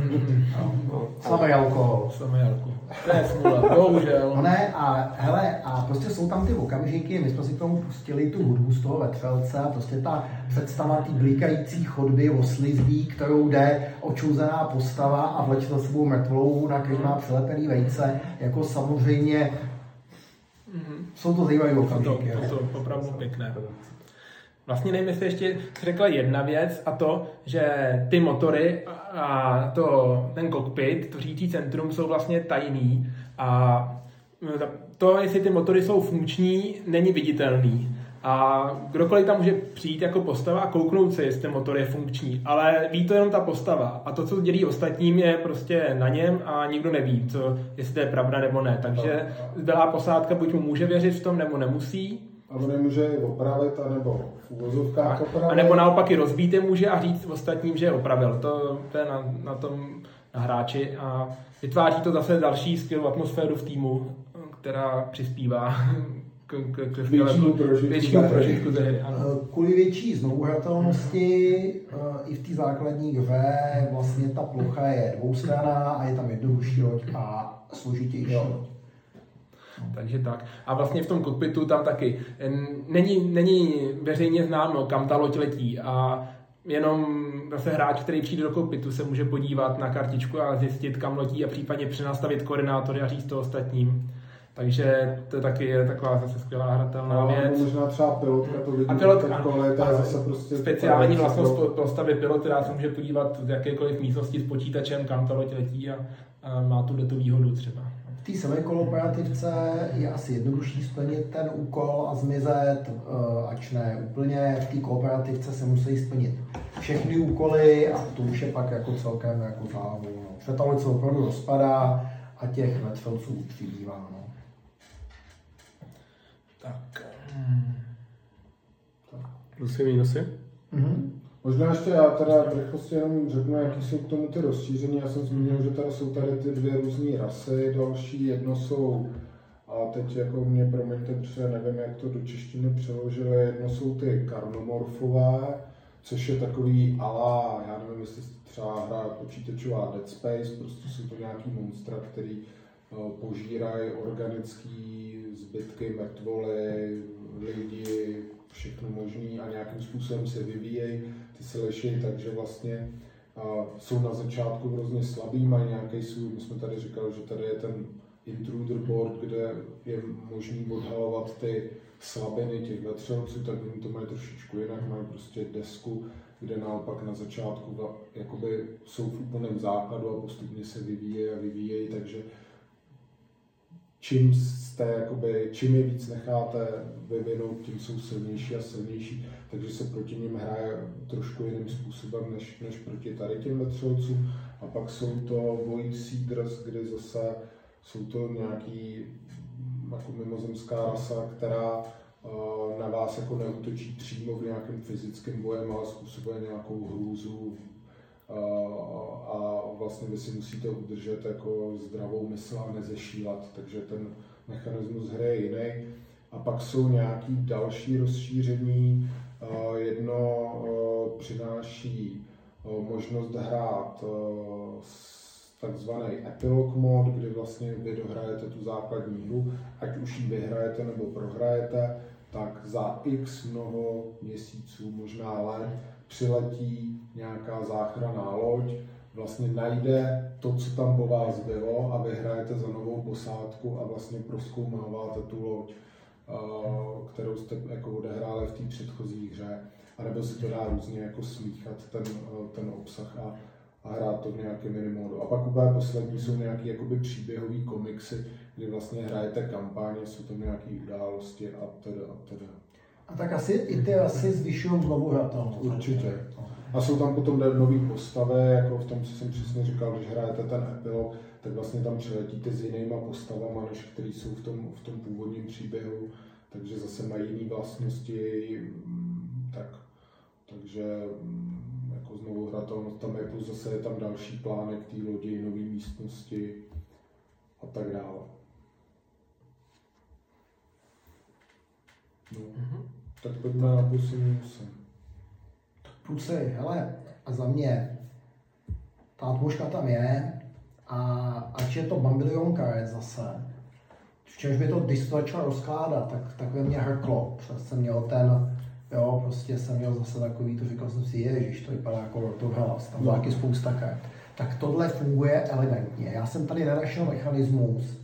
No. Samý alkohol. Samý alkohol. To je smůla, bohužel. No ne, a hele, a prostě jsou tam ty okamžiky, my jsme si k tomu pustili tu hudbu z toho vetřelce a prostě ta představa té blikající chodby o slizbí, kterou jde očuzená postava a vleče za sebou mrtvou, na který má přilepený vejce, jako samozřejmě mm-hmm. jsou to zajímavé okamžiky. To, to, to opravdu pěkné. Vlastně nevím, jestli ještě řekla jedna věc a to, že ty motory a to, ten kokpit, to řídící centrum jsou vlastně tajný a to, jestli ty motory jsou funkční, není viditelný. A kdokoliv tam může přijít jako postava a kouknout se, jestli ten motor je funkční, ale ví to jenom ta postava. A to, co dělí ostatním, je prostě na něm a nikdo neví, co, jestli to je pravda nebo ne. Takže zbylá posádka buď mu může věřit v tom, nebo nemusí. A on nemůže opravit, anebo v úvozovkách opravit. A nebo naopak i rozbít je může a říct ostatním, že je opravil. To, to je na, na tom na hráči a vytváří to zase další skvělou atmosféru v týmu, která přispívá k, k, k většímu prožitku, prožitku ze hry. Ano. Eh, kvůli větší znovuhratelnosti eh, i v té základní hře vlastně ta plocha je dvoustraná a je tam jednodušší loď a složitější loď. Takže tak. A vlastně v tom kokpitu tam taky není, není veřejně známo, kam ta loď letí a jenom zase hráč, který přijde do kokpitu, se může podívat na kartičku a zjistit, kam letí a případně přenastavit koordinátory a říct to ostatním. Takže to taky je taková zase skvělá hratelná no, věc. Možná třeba pilotka to vidí, a pilotka, kole, to je zase prostě speciální vlastnost postavy pilot, která se může podívat z jakékoliv místnosti s počítačem, kam ta loď letí a, a má tu tu výhodu třeba. V té semikolooperativce je asi jednodušší splnit ten úkol a zmizet, eh, ač ne úplně. V té kooperativce se musí splnit všechny úkoly a to už je pak jako celkem jako záhu. No. Se opravdu rozpadá a těch vetřelců přibývá. No. Tak. Hmm. tak. Plusy, minusy? Mm-hmm. Možná ještě já teda v rychlosti jenom řeknu, jaký jsou k tomu ty rozšíření. Já jsem zmínil, že tady jsou tady ty dvě různé rasy, další jedno jsou, a teď jako mě promiňte, protože nevím, jak to do češtiny přeložili, jedno jsou ty karnomorfové, což je takový ala, já nevím, jestli třeba hra počítačová Dead Space, prostě jsou to nějaký monstra, který eh, požírají organické zbytky, mrtvoly, lidi, všechno možný a nějakým způsobem se vyvíjejí ty slashy, takže vlastně a jsou na začátku hrozně slabý, mají nějaký svůj, my jsme tady říkali, že tady je ten intruder board, kde je možný odhalovat ty slabiny těch vetřelců, tak oni to mají trošičku jinak, mají prostě desku, kde naopak na začátku jakoby jsou v úplném základu a postupně se vyvíjejí a vyvíjejí, takže čím, jste, jakoby, čím je víc necháte vyvinout, tím jsou silnější a silnější, takže se proti ním hraje trošku jiným způsobem než, než proti tady těm vetřelcům. A pak jsou to Void Seeders, kdy zase jsou to nějaký jako mimozemská rasa, která uh, na vás jako neútočí přímo v nějakém fyzickém bojem, ale způsobuje nějakou hrůzu, a vlastně vy si musíte udržet jako zdravou mysl a nezešívat, takže ten mechanismus hry je jiný. A pak jsou nějaký další rozšíření, Eh, jedno eh, přináší možnost hrát takzvaný epilog mod, kdy vlastně vy dohrajete tu základní hru, ať už ji vyhrajete nebo prohrajete, tak za x mnoho měsíců, možná let, přiletí nějaká záchranná loď, vlastně najde to, co tam po vás bylo a vyhrajete za novou posádku a vlastně proskoumáváte tu loď, kterou jste jako odehráli v té předchozí hře. A nebo se to dá různě jako smíchat ten, ten obsah a, a hrát to v nějakém minimodu. A pak úplně poslední jsou nějaké jakoby příběhové komiksy, kdy vlastně hrajete kampaně, jsou tam nějaké události a teda a teda. A tak asi i ty asi zvyšují znovu hratelnost. Určitě. A jsou tam potom nové postavy, jako v tom, co jsem přesně říkal, když hrajete ten epilog, tak vlastně tam přiletíte s jinýma postavama, než které jsou v tom, v tom původním příběhu, takže zase mají jiné vlastnosti, mm, tak, takže mm, jako znovu hratelnost tam je, plus zase je tam další plánek té lodi, nové místnosti a tak dále. No. Mm-hmm. Tak pojďme na pusy Pusy, hele, a za mě, ta atmosféra tam je, a ať je to bambilion karet zase, v čemž by to, když to začalo rozkládat, tak, tak by mě hrklo. Přes jsem měl ten, jo, prostě jsem měl zase takový, to říkal jsem si, ježiš, to vypadá jako Hellas, tam byla taky spousta karet. Tak tohle funguje elegantně. Já jsem tady nenašel mechanismus,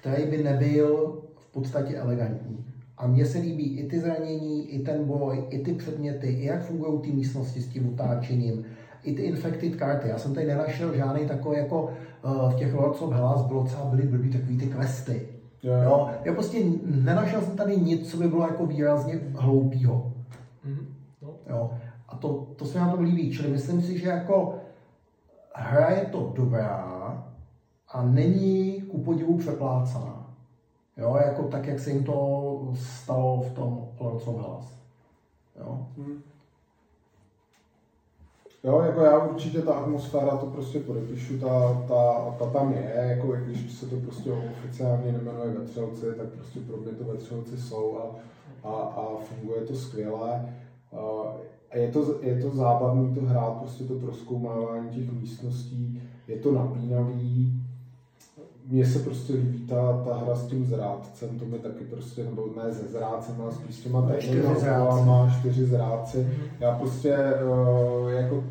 který by nebyl v podstatě elegantní. A mně se líbí i ty zranění, i ten boj, i ty předměty, i jak fungují ty místnosti s tím utáčením, i ty infected karty. Já jsem tady nenašel žádný takový jako uh, v těch Lords of Hellas bylo třeba byly blbý takový ty questy. Yeah. Jo, já prostě nenašel jsem tady nic, co by bylo jako výrazně hloupýho. Mm-hmm. No. Jo. A to, to se mi na tom líbí. Čili myslím si, že jako hra je to dobrá a není ku podivu přeplácaná. Jo, jako tak, jak se jim to stalo v tom Lords of Hellas. Jo. Hmm. Jo, jako já určitě ta atmosféra, to prostě podepíšu, ta, ta, ta tam je, jako když se to prostě oficiálně nemenuje vetřelci, tak prostě pro mě to vetřelci jsou a, a, a funguje to skvěle. A je to, je to zábavný to hrát, prostě to proskoumávání těch místností, je to napínavý, mně se prostě líbí ta, ta hra s tím zrádcem, to mi taky prostě, nebo ne ze zrádcem, ale spíš s těma tajnýma má čtyři zrádci. Mm-hmm. Já prostě uh, jako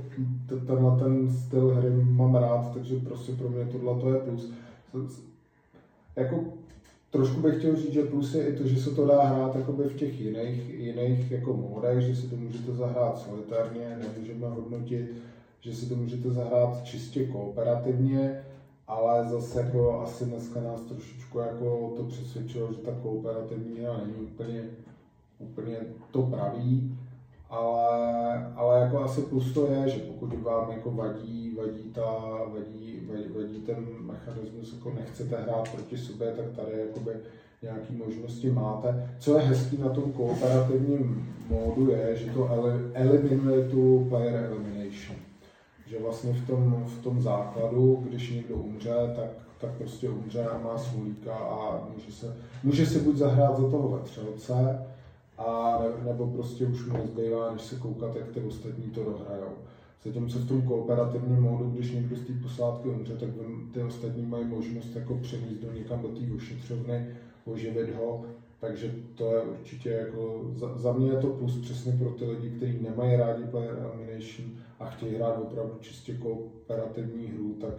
tenhle ten styl hry mám rád, takže prostě pro mě tohle to je plus. Jako trošku bych chtěl říct, že plus je i to, že se to dá hrát v těch jiných, jiných jako modech, že si to můžete zahrát solitárně, nemůžeme hodnotit, že si to můžete zahrát čistě kooperativně, ale zase jako asi dneska nás trošičku jako to přesvědčilo, že ta kooperativní hra není úplně, úplně to pravý, ale, ale jako asi plus to je, že pokud vám jako vadí, vadí, ta, vadí, vadí, vadí ten mechanismus, jako nechcete hrát proti sobě, tak tady jakoby nějaké možnosti máte. Co je hezký na tom kooperativním módu je, že to eliminuje tu player elimination že vlastně v tom, v tom základu, když někdo umře, tak, tak prostě umře a má svůlíka a může se, může se buď zahrát za toho vetřelce, a nebo prostě už mu nezbývá, než se koukat, jak ty ostatní to dohrajou. Zatímco v tom kooperativním módu, když někdo z té posádky umře, tak ty ostatní mají možnost jako přenést do někam do té ošetřovny, oživit ho, takže to je určitě jako, za, za mě je to plus přesně pro ty lidi, kteří nemají rádi player elimination, a chtějí hrát opravdu čistě kooperativní hru, tak,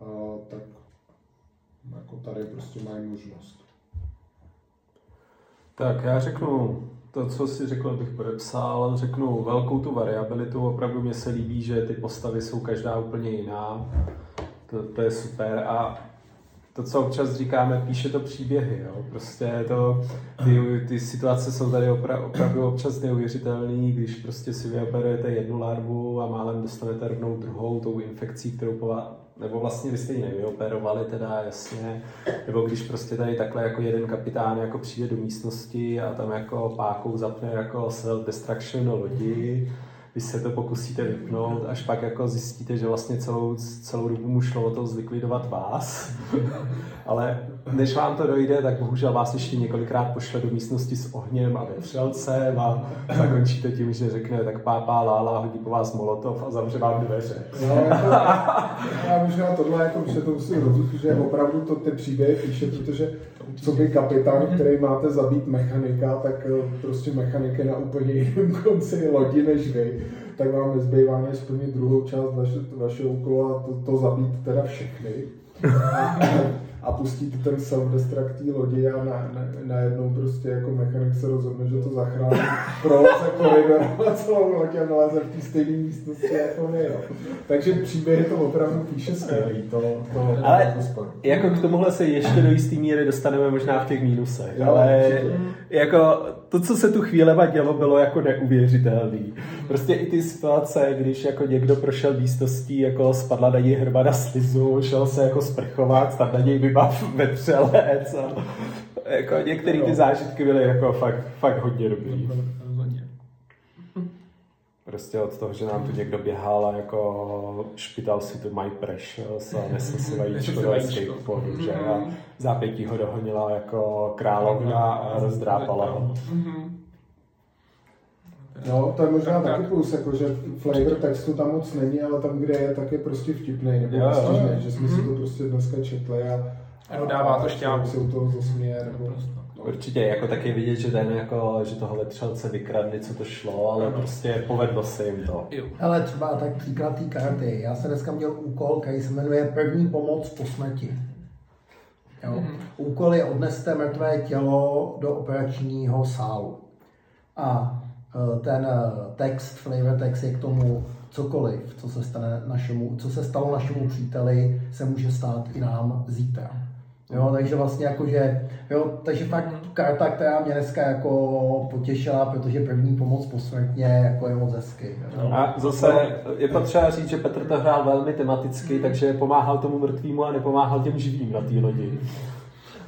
a, tak jako tady prostě mají možnost. Tak já řeknu to, co si řekl, bych podepsal, řeknu velkou tu variabilitu, opravdu mě se líbí, že ty postavy jsou každá úplně jiná, to, to je super. A to, co občas říkáme, píše to příběhy, jo? prostě to, ty, ty situace jsou tady opra, opravdu občas neuvěřitelné, když prostě si vyoperujete jednu larvu a málem dostanete rovnou druhou, tou infekcí, kterou po nebo vlastně vy jste ji nevyoperovali teda, jasně, nebo když prostě tady takhle jako jeden kapitán jako přijde do místnosti a tam jako pákou zapne jako self-destruction lodi, vy se to pokusíte vypnout, až pak jako zjistíte, že vlastně celou, celou dobu mu šlo o to zlikvidovat vás. Ale než vám to dojde, tak bohužel vás ještě několikrát pošle do místnosti s ohněm a vetřelcem a zakončíte tím, že řekne, tak pápá lála, hodí po vás molotov a zavře vám dveře. No, jako, já možná tohle jako že to musím rozumít, že opravdu to ty příběhy píše, protože co by kapitán, který máte zabít mechanika, tak eh, prostě mechanik je na úplně jiném konci lodi než vy, tak vám nezbývá než splnit druhou část vaše, vašeho úkolu a to, to zabít teda všechny a pustíte ten self-destruct lodi a na, na, najednou prostě jako mechanik se rozhodne, že to zachrání, proleze koridor a celou loď a naleze v té stejné místnosti jako my. Jo. Takže příběhy to opravdu píše skvělý. To, to, ale to jako k tomuhle se ještě do jisté míry dostaneme možná v těch mínusech, Jo, ale určitě. Jako to, co se tu chvílema dělo, bylo jako neuvěřitelný. Prostě i ty situace, když jako někdo prošel místností, jako spadla na něj hromada slizu, šel se jako sprchovat, tam na něj vybav vetřelec a jako některé ty zážitky byly jako fakt, fakt hodně dobrý. Prostě od toho, že nám tu někdo běhal a jako špital si tu My Precious a nesl si vajíčko do skateboardu, že a zápětí ho dohonila jako královna a rozdrápala ho. Mhm. No, to je možná Tak, taky tak. plus, jako, že flavor textu tam moc není, ale tam, kde je, tak je prostě vtipný nebo Jo, jo. že jsme si Mhm. to prostě dneska četli a, Ano, dává to šťávu. se u toho zasměje, nebo... Naprosto. Určitě, jako taky vidět, že ten jako, že toho vetřelce vykradli, co to šlo, ale Ano. prostě povedlo se jim to. Ale třeba tak příklad té karty. Já jsem dneska měl úkol, který se jmenuje První pomoc po smrti. Jo. Mhm. Úkol je odneste mrtvé tělo do operačního sálu. A e, ten e, text, flavor text je k tomu cokoliv, co se, stane našemu, co se stalo našemu příteli, se může stát i nám zítra. Jo, takže vlastně jakože, jo, takže fakt karta, která mě dneska jako potěšila, protože první pomoc posmrtně jako je moc hezky. Jo. A zase je potřeba říct, že Petr to hrál velmi tematicky, takže pomáhal tomu mrtvému a nepomáhal těm živým na té lodi.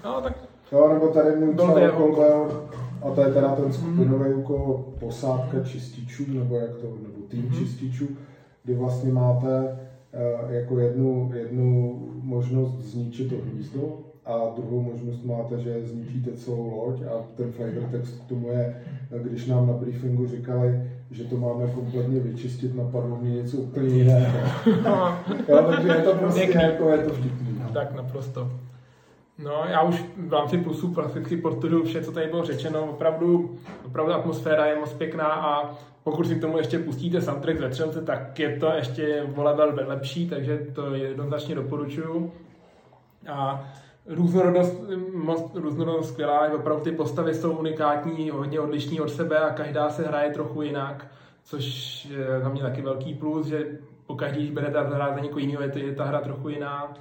No, tak Jo, nebo tady můj úkol a to je teda ten skupinový úkol posádka čističů, nebo jak to, nebo tým čističů, kdy vlastně máte eh, jako jednu, jednu možnost zničit to hnízdo a druhou možnost máte, že zničíte celou loď a ten flavor text k tomu je, když nám na briefingu říkali, že to máme kompletně vyčistit, napadlo mě něco úplně jiného. no, Jo, takže je to prostě jako, je to vtipný. tak naprosto. No, já už v rámci plusů prakticky podtrhuji vše, co tady bylo řečeno. Opravdu, opravdu atmosféra je moc pěkná a pokud si k tomu ještě pustíte soundtrack ze Třelce, tak je to ještě o level lepší, takže to jednoznačně doporučuju. A různorodost, různorodost skvělá, opravdu ty postavy jsou unikátní, hodně odlišní od sebe a každá se hraje trochu jinak, což je za mě taky velký plus, že pokaždé, když berete a zahráte někoho jiného, je, to- je ta hra trochu jiná.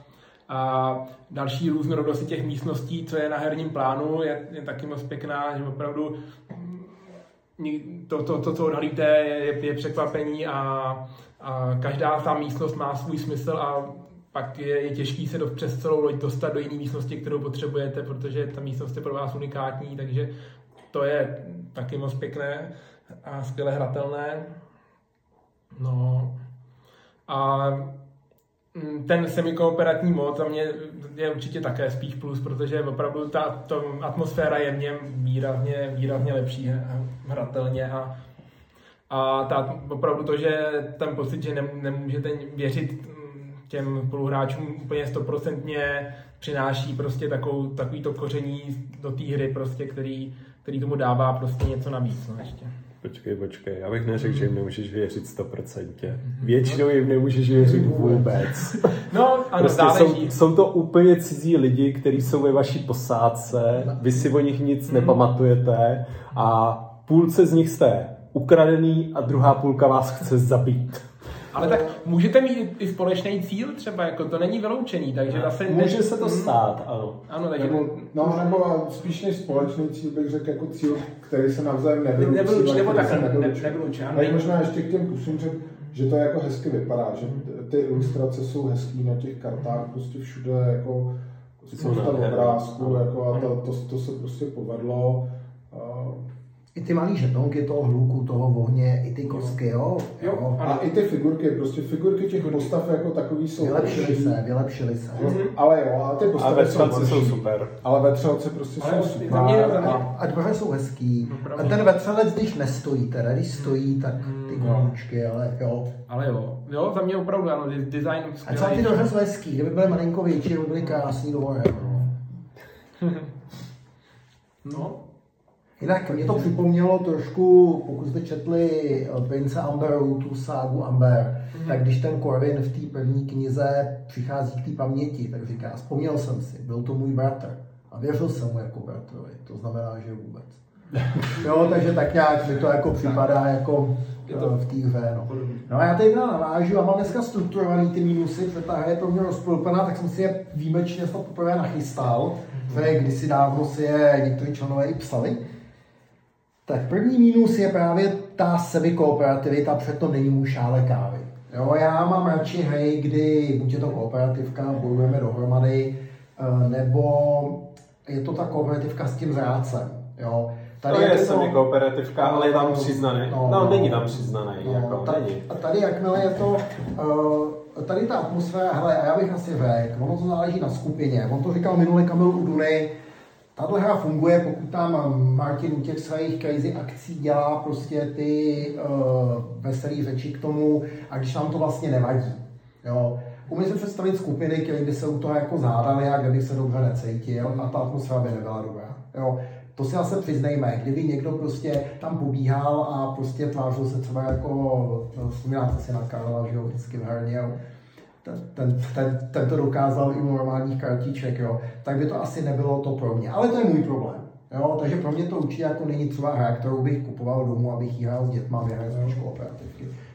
A další různorodost těch místností, co je na herním plánu, je, je taky moc pěkná, že opravdu to, to, to co odhalíte, je, je překvapení a, a každá ta místnost má svůj smysl a pak je, je těžký se do, přes celou loď dostat do jiné místnosti, kterou potřebujete, protože ta místnost je pro vás unikátní, takže to je taky moc pěkné a skvěle hratelné. No a mm, ten semikooperativní mod za mě je určitě také spíš plus, protože opravdu ta to atmosféra je v něm výrazně, výrazně lepší hr- hratelně a, a ta, opravdu to, že ten pocit, že nem, nemůžete věřit těm spoluhráčům úplně stoprocentně přináší prostě takovou, takový to koření do té hry, prostě, který, který tomu dává prostě něco navíc. No, ještě. Počkej, počkej, já bych neřekl, že jim nemůžeš věřit stoprocentně. Většinou jim nemůžeš věřit vůbec. No, ano, Prostě záleží. jsou, jsou to úplně cizí lidi, kteří jsou ve vaší posádce, vy si o nich nic nepamatujete a půlce z nich jste ukradený a druhá půlka vás chce zabít. Ale tak můžete mít i společný cíl třeba, jako to není vyloučený, takže zase... Může se to stát, ano. Ano, takže... Nebo, no, nebo spíš než společný cíl bych řekl jako cíl, který se navzájem nevylučí. Nevylučí, nebo ne- nevylučí. Ale možná ještě k těm kusům řekl, že to jako hezky vypadá, že ty ilustrace jsou hezký na těch kartách, prostě všude jako Jsou spousta obrázků, Ano. jako a to, to, to, se prostě povedlo. A i ty malý žetonky toho hluku, toho ohně, i ty kostky, jo. Jo, A i ty figurky, prostě figurky těch postav jako takový jsou Vylepšili lepší. se, vylepšili se. Ale jo, a ty A postavy ve jsou jsou super. Ale ve Třelci prostě Ale jsou super. A- A dvoře jsou hezký. A Opravdu. ten vetřelec, když nestojí, teda když stojí, tak ty koníčky, ale jo. Ale jo, jo, za mě opravdu ano, de- design A třeba ty dvoře jsou hezký, kdyby byly malinko větší, by byly krásný dvoře. no. No, Jinak mě to připomnělo trošku, pokud jste četli eh, Prince Amberu, tu ságu Amber, tak když ten Corvin v té první knize přichází k té paměti, tak říká, vzpomněl jsem si, byl to můj bratr. A věřil jsem mu jako bratrovi, to znamená, že vůbec. Jo, takže tak nějak mi to jako připadá jako to- eh, v té hře. No. no a já teď teda navážu a mám dneska strukturovaný ty mínusy, protože ta hra je pro mě rozpolpená, tak jsem si je výjimečně to poprvé nachystal, které kdysi dávno si je někteří členové i psali. Tak první mínus je právě ta semi-kooperativita, to není můj šále kávy. Jo, já mám radši hry, kdy buď je to kooperativka, bojujeme dohromady, eh, nebo je to ta kooperativka s tím zrádcem. Jo. To jak je semi-kooperativka, ale je tam přiznaný. No, No, no. není tam přiznaný, jako, ta- není. A tady, jakmile je to, uh, tady ta atmosféra, hele, a já bych asi řekl, ono to záleží na skupině. On to říkal minule Kamil u Tahle hra funguje, pokud tam Martin u těch svých crazy akcí dělá prostě ty uh, veselé řeči k tomu a když nám to vlastně nevadí. Jo. Umím si představit skupiny, které by se u toho jako zádali a kde bych se dobře necítil a ta atmosféra by nebyla dobrá. Jo. To si zase přiznejme, kdyby někdo prostě tam pobíhal a prostě tvářil se třeba jako, no, vzpomínáte si na Karla, že jo, vždycky v herně, jo. Ten, ten, ten, to dokázal i u normálních kartiček, jo. tak by to asi nebylo to pro mě. Ale to je můj problém. Jo, takže pro mě to určitě jako není třeba hra, kterou bych kupoval domů, abych jí hrál s dětma, vyhrál spíš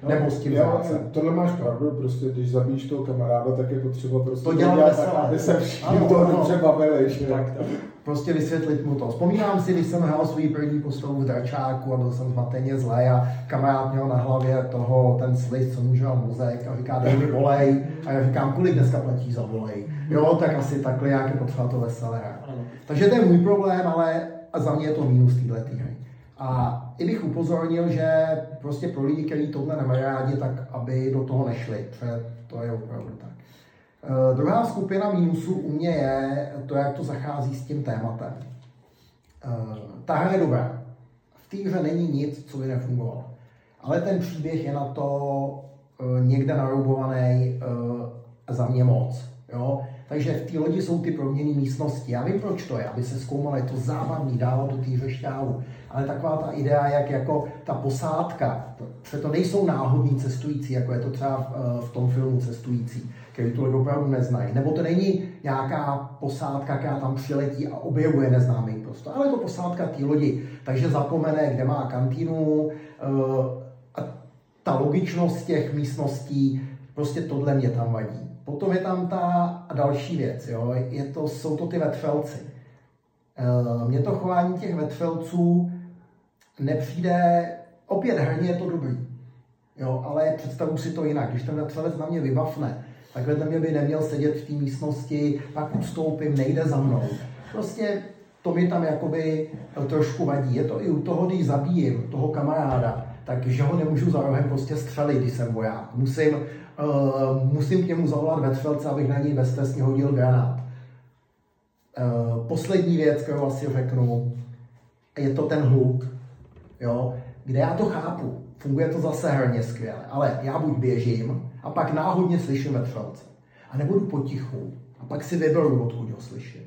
kooperativky. Nebo s tím jo, tohle máš pravdu, prostě když zabíjíš toho kamaráda, tak je potřeba prostě To dělat tak, veselé. aby se všichni Ano, u toho ano. dobře bavili. Že? tak, tak. prostě vysvětlit mu to. Vzpomínám si, když jsem hrál svůj první postavu v dračáku a byl jsem zmateně zlej a kamarád měl na hlavě toho, ten sliz, co může mozek a říká, dej mi volej. A já říkám, kolik dneska platí za volej. Jo, tak asi takhle nějak je potřeba to veselé. Takže to je můj problém, ale a za mě je to mínus této hry. A i bych upozornil, že prostě pro lidi, kteří tohle nemají rádi, tak aby do toho nešli, protože to je opravdu tak. Uh, druhá skupina mínusů u mě je to, jak to zachází s tím tématem. Uh, ta hra je dobrá. V té hře není nic, co by nefungovalo. Ale ten příběh je na to uh, někde naroubovaný za mě moc. Jo? Takže v té lodi jsou ty proměny místnosti. Já vím, proč to je, aby se zkoumalo, je to zábavný, dávalo do té hře šťávu. Ale taková ta idea, jak jako ta posádka, protože to nejsou náhodní cestující, jako je to třeba v, v tom filmu Cestující, který tu opravdu neznají. Nebo to není nějaká posádka, která tam přiletí a objevuje neznámý prostor, ale je to posádka té lodi, takže zapomene, kde má kantýnu, a ta logičnost těch místností, prostě tohle mě tam vadí. Potom je tam ta další věc, jo? Je to, jsou to ty vetřelci. Mně to chování těch vetřelců nepřijde, opět herně je to dobrý, jo? ale představu si to jinak. Když ten vetřelec na mě vybavne, tak vedle mě by neměl sedět v té místnosti, pak ustoupím, nejde za mnou. Prostě to mi tam jakoby trošku vadí. Je to i u toho, když zabijím toho kamaráda, takže ho nemůžu za rohem prostě střelit, když jsem voják. Musím, uh, musím k němu zavolat vetřelce, abych na něj beztrestně hodil granát. Uh, poslední věc, kterou asi řeknu, je to ten hluk, jo, kde já to chápu. Funguje to zase herně skvěle, ale já buď běžím a pak náhodně slyším vetřelce. A nebudu potichu a pak si vyberu, odkud ho slyším.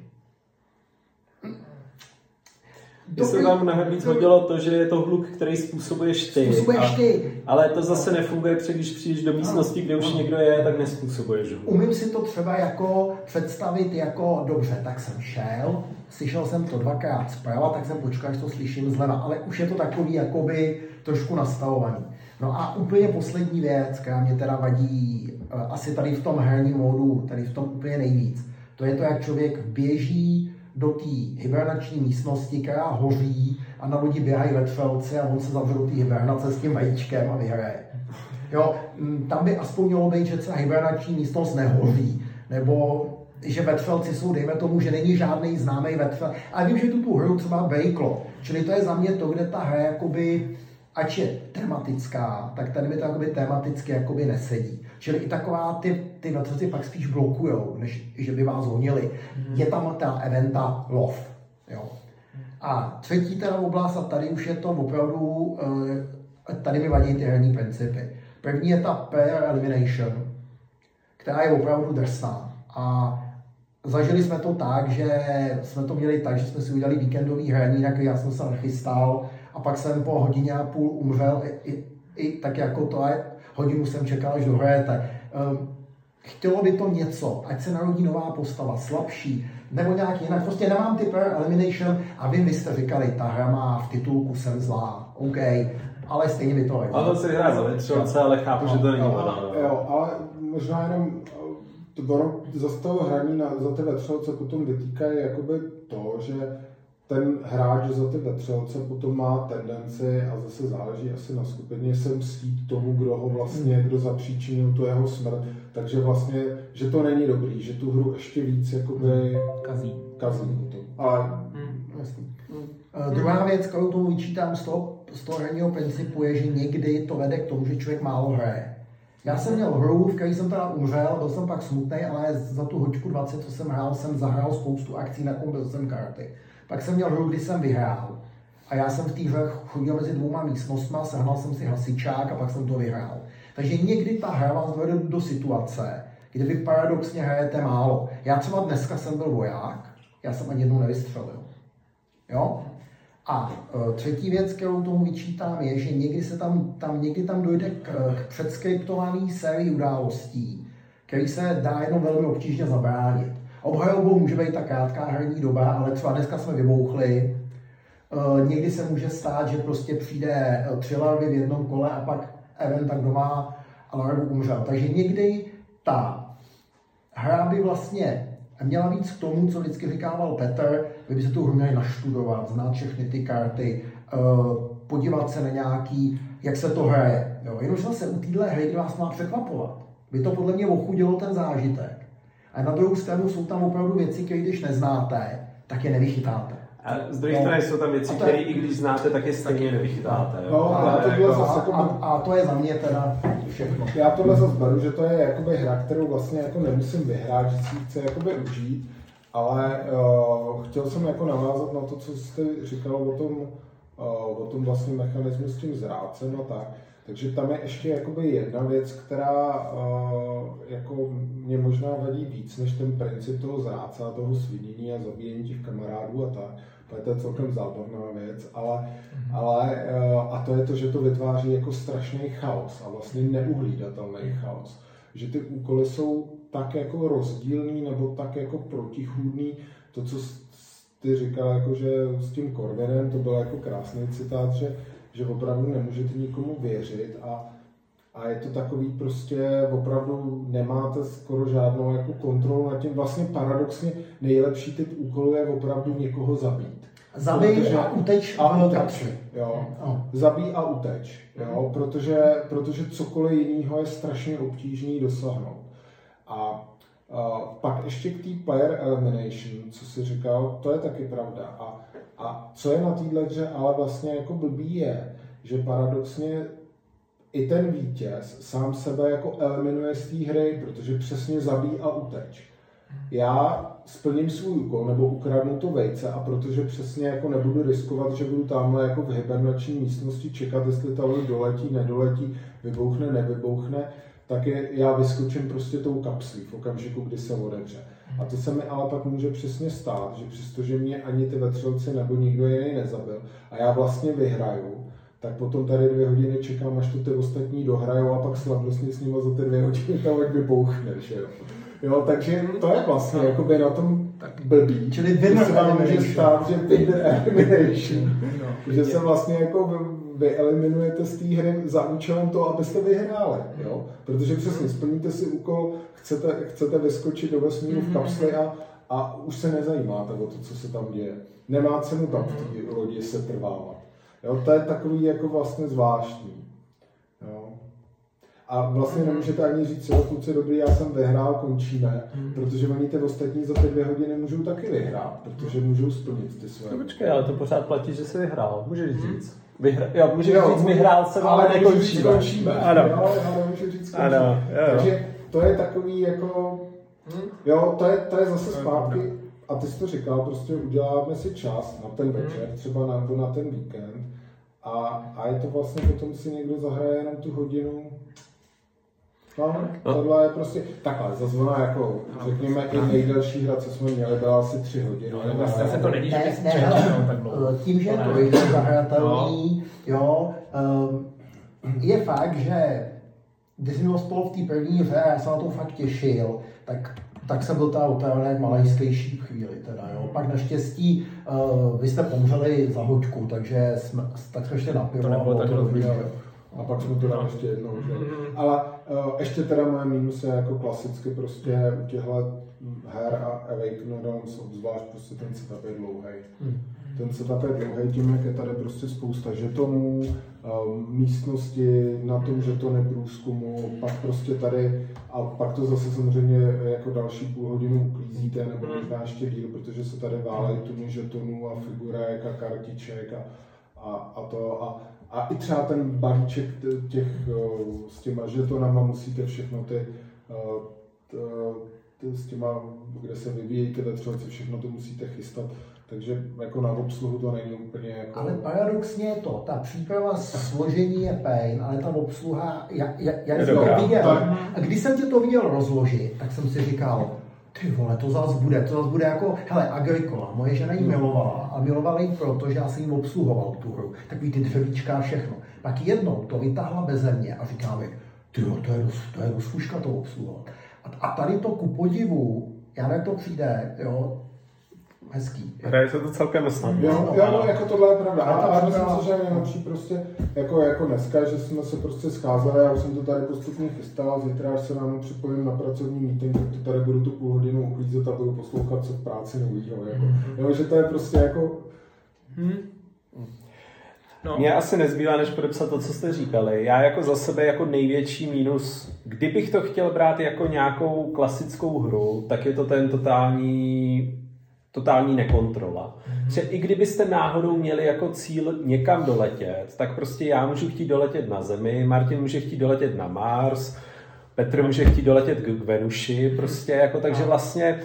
Mně se tam mnohem víc hodilo to, že je to hluk, který způsobuješ ty. Způsobuješ ty. Ale to zase nefunguje, protože když přijdeš do místnosti, kde už někdo je, tak nespůsobuješ hluk. Umím si to třeba jako představit jako, dobře, tak jsem šel, slyšel jsem to dvakrát zprava, tak jsem počkal, až to slyším zleva, ale už je to takový jakoby trošku nastavovaný. No a úplně poslední věc, která mě teda vadí asi tady v tom herním módu, tady v tom úplně nejvíc, to je to, jak člověk běží do té hibernační místnosti, která hoří a na lodi běhají vetřelci a on se zavře do té hibernace s tím vajíčkem a vyhraje. Jo, tam by aspoň mělo být, že celá hibernační místnost nehoří, nebo že vetřelci jsou, dejme tomu, že není žádný známý vetřel. A vím, že tu tu hru třeba bejklo. Čili to je za mě to, kde ta hra jakoby, ač je tematická, tak tady mi to jakoby tematicky jakoby nesedí. Čili i taková ty, ty vetřelci pak spíš blokujou, než že by vás honili. Mm. Je tam ta eventa love. Jo. A třetí teda oblast, a tady už je to opravdu, eh, tady mi vadí ty herní principy. První je ta pair elimination, která je opravdu drsná. A zažili jsme to tak, že jsme to měli tak, že jsme si udělali víkendový hraní, tak já jsem se nachystal a pak jsem po hodině a půl umřel i, i, i tak jako to, a hodinu jsem čekal, až dohrajete. Um, chtělo by to něco, ať se narodí nová postava, slabší, nebo nějaký jinak. Prostě nemám ty per elimination a vy, vy jste říkali, ta hra má v titulku jsem zlá, OK, ale stejně by to. Ale to si hraje za vetřelce, ale chápu, no, že to není ona. Jo, ale možná jenom to, zase toho hraní na, za ty vetřelce potom vytýkají jakoby to, že ten hráč za ty vetřelce potom má tendenci, a zase záleží asi na skupině, se mstít tomu, kdo ho vlastně, kdo zapříčinil tu jeho smrt. Takže vlastně, že to není dobrý, že tu hru ještě víc jakoby kazí. kazí to. Ale hmm. jasný. Hmm. Uh, druhá věc, kterou tomu vyčítám z toho, z toho principu, je, že někdy to vede k tomu, že člověk málo hraje. Já jsem měl hru, v které jsem teda umřel, byl jsem pak smutný, ale za tu hoďku 20, co jsem hrál, jsem zahrál spoustu akcí, nakoupil jsem karty. Pak jsem měl hru, kdy jsem vyhrál. A já jsem v té hře chodil mezi dvouma místnostmi, sehnal jsem si hasičák a pak jsem to vyhrál. Takže někdy ta hra vás dovede do situace, kde vy paradoxně hrajete málo. Já třeba dneska jsem byl voják, já jsem ani jednou nevystřelil. Jo? A e, třetí věc, kterou tomu vyčítám, je, že někdy, se tam, tam, někdy tam dojde k, k předskriptované sérii událostí, který se dá jenom velmi obtížně zabránit. Obhajobou může být ta krátká herní doba, ale třeba dneska jsme vybouchli. E, někdy se může stát, že prostě přijde e, tři larvy v jednom kole a pak event tak doma a larvu umřel. Takže někdy ta hra by vlastně měla víc k tomu, co vždycky říkával Petr, vy by se tu hru měli naštudovat, znát všechny ty karty, eh, podívat se na nějaký, jak se to hraje. Jo. Jenomže zase u téhle hry vás má překvapovat. By to podle mě ochudilo ten zážitek. A na druhou stranu jsou tam opravdu věci, které když neznáte, tak je nevychytáte. A z druhé no. strany jsou tam věci, které i když znáte, tak je stejně nevychytáte. No, a, to jako, jako, a, a, to je za mě teda všechno. Já tohle zase beru, že to je jakoby hra, kterou vlastně jako nemusím vyhrát, že si chce jakoby užít, ale uh, chtěl jsem jako navázat na to, co jste říkal o tom, uh, o tom vlastně mechanismu s tím zrácem a tak. Takže tam je ještě jakoby jedna věc, která uh, jako mě možná vadí víc než ten princip toho zráce a toho svinění a zabíjení těch kamarádů a tak. To je celkem zábavná věc, ale, mm-hmm. ale uh, a to je to, že to vytváří jako strašný chaos a vlastně neuhlídatelný chaos. Že ty úkoly jsou tak jako rozdílný nebo tak jako protichůdný. To, co ty říkal, jako že s tím Corvinem, to byl jako krásný citát, že že opravdu nemůžete nikomu věřit a, a je to takový prostě, opravdu nemáte skoro žádnou jako kontrolu nad tím. Vlastně paradoxně nejlepší typ úkolu je opravdu někoho zabít. Zabij protože, a uteč a uteč. Jo. No. Zabij a uteč. Jo. Protože, protože cokoliv jiného je strašně obtížný dosáhnout. A pak ještě k té player elimination, co jsi říkal, to je taky pravda. A a co je na téhle hře ale vlastně jako blbý je, že paradoxně i ten vítěz sám sebe jako eliminuje z té hry, protože přesně zabíjí a uteč. Já splním svůj úkol nebo ukradnu to vejce a protože přesně jako nebudu riskovat, že budu tamhle jako v hibernační místnosti čekat, jestli ta doletí, nedoletí, vybouchne, nevybouchne, tak je, já vyskočím prostě tou kapslí v okamžiku, kdy se odevře. A to se mi ale pak může přesně stát, že přestože mě ani ty vetřelci nebo nikdo jiný nezabil a já vlastně vyhraju, tak potom tady dvě hodiny čekám, až to ty ostatní dohrajou a pak slavnostně s nimi za ty dvě hodiny to vybouchne, že jo. Jo, takže to je vlastně no. jakoby na tom tak blbý. Čili se vám může stát, že winner elimination. No, že se vlastně jako vy eliminujete z té hry za účelem toho, abyste vyhráli. Jo? Protože přesně splníte si úkol, chcete, chcete vyskočit do vesmíru v mhm. kapsli a, a už se nezajímáte o to, co se tam děje. Nemá cenu tam v té lodi se trvávat. Jo? To je takový jako vlastně zvláštní. Jo? A vlastně nemůžete ani říct, jo, kluci, dobrý, já jsem vyhrál, končíme, Hmm. protože oni ty ostatní za ty dvě hodiny můžou taky vyhrát, protože můžou splnit ty své. No počkej, ale to pořád platí, že jsi vyhrál. Můžeš říct. Vyhra... Jo, můžeš Jo, říct, vyhrál jsem, ale, říct, nekončíme. končíme. Ano. Jo, ale můžu říct, končíme. Ano, jo. Takže to je takový jako, Hm? jo, to je, to je zase zpátky, a ty jsi to říkal, prostě uděláme si čas na ten večer, třeba na, na ten víkend, a, a je to vlastně potom si někdo zahraje jenom tu hodinu. No, No. tohle je prostě, takhle, zase ona jako, řekněme, i nejdelší hra, co jsme měli, byla asi tři hodiny. No, ale zase to není, že Ne, bys dlouho. eh, tím, že je To jedno zahratelný, jo, um, je fakt, že když jsme spolu v té první hře, já jsem na to fakt těšil, tak, tak jsem byl ta otrávné malajskejší chvíli teda, jo. Pak naštěstí uh, vy jste pomřeli za hoďku, takže jsme, tak jsme šli na pivo. To a nebylo bylo tak. A pak jsme to dali ještě jednou, že? Ale uh, ještě teda moje mínus je jako klasicky prostě u těchto her a Awaken Realms obzvlášť prostě ten setup je dlouhý. Ten setup je dlouhý tím, jak je tady prostě spousta žetonů, um, místnosti na tom žetony průzkumu, pak prostě tady a pak to zase samozřejmě jako další půl hodinu uklízíte, nebo možná ještě díl, protože se tady válejí tuny žetonů a figurek a kartiček a, a, a to a, a i třeba ten balíček těch uh, s těma žetonama musíte všechno ty, t, s těma, kde se vyvíjejí ty vetřelci, všechno to musíte chystat. Takže jako na obsluhu to není úplně jako... Ale paradoxně je to, ta příprava složení je pain, ale ta obsluha, jak, jak, jak dobrá. to viděl, Tak. a když jsem tě to viděl rozložit, tak jsem si říkal, ty vole, to zase bude, to zase bude jako, hele, Agricola, moje žena ji milovala a milovala ji proto, že já jsem jí obsluhoval tu hru, takový ty dřevíčka a všechno. Pak jednou to vytáhla beze mě a říká mi, ty jo, to je, to je rozfuška to obsluhovat. A, a tady to ku podivu, já jak to přijde, jo, hezký. Hraje se to celkem snadno. Jo, jo, no, jako tohle je pravda. A, Ale a myslím si, že je nejlepší prostě, jako, jako dneska, že jsme se prostě scházeli, já už jsem to tady postupně chystal, zítra, až se ráno připojím na pracovní meeting, tak to tady budu tu půl hodinu uklízet a budu poslouchat, co v práci novýho. Jako. Jo, že to je prostě jako, Hm? No. Mně asi nezbývá, než podepsat to, co jste říkali. Já jako za sebe jako největší mínus, kdybych to chtěl brát jako nějakou klasickou hru, tak je to ten totální totální nekontrola. Že i kdybyste náhodou měli jako cíl někam doletět, tak prostě já můžu chtít doletět na Zemi, Martin může chtít doletět na Mars, Petr může chtít doletět k Venuši, prostě jako takže vlastně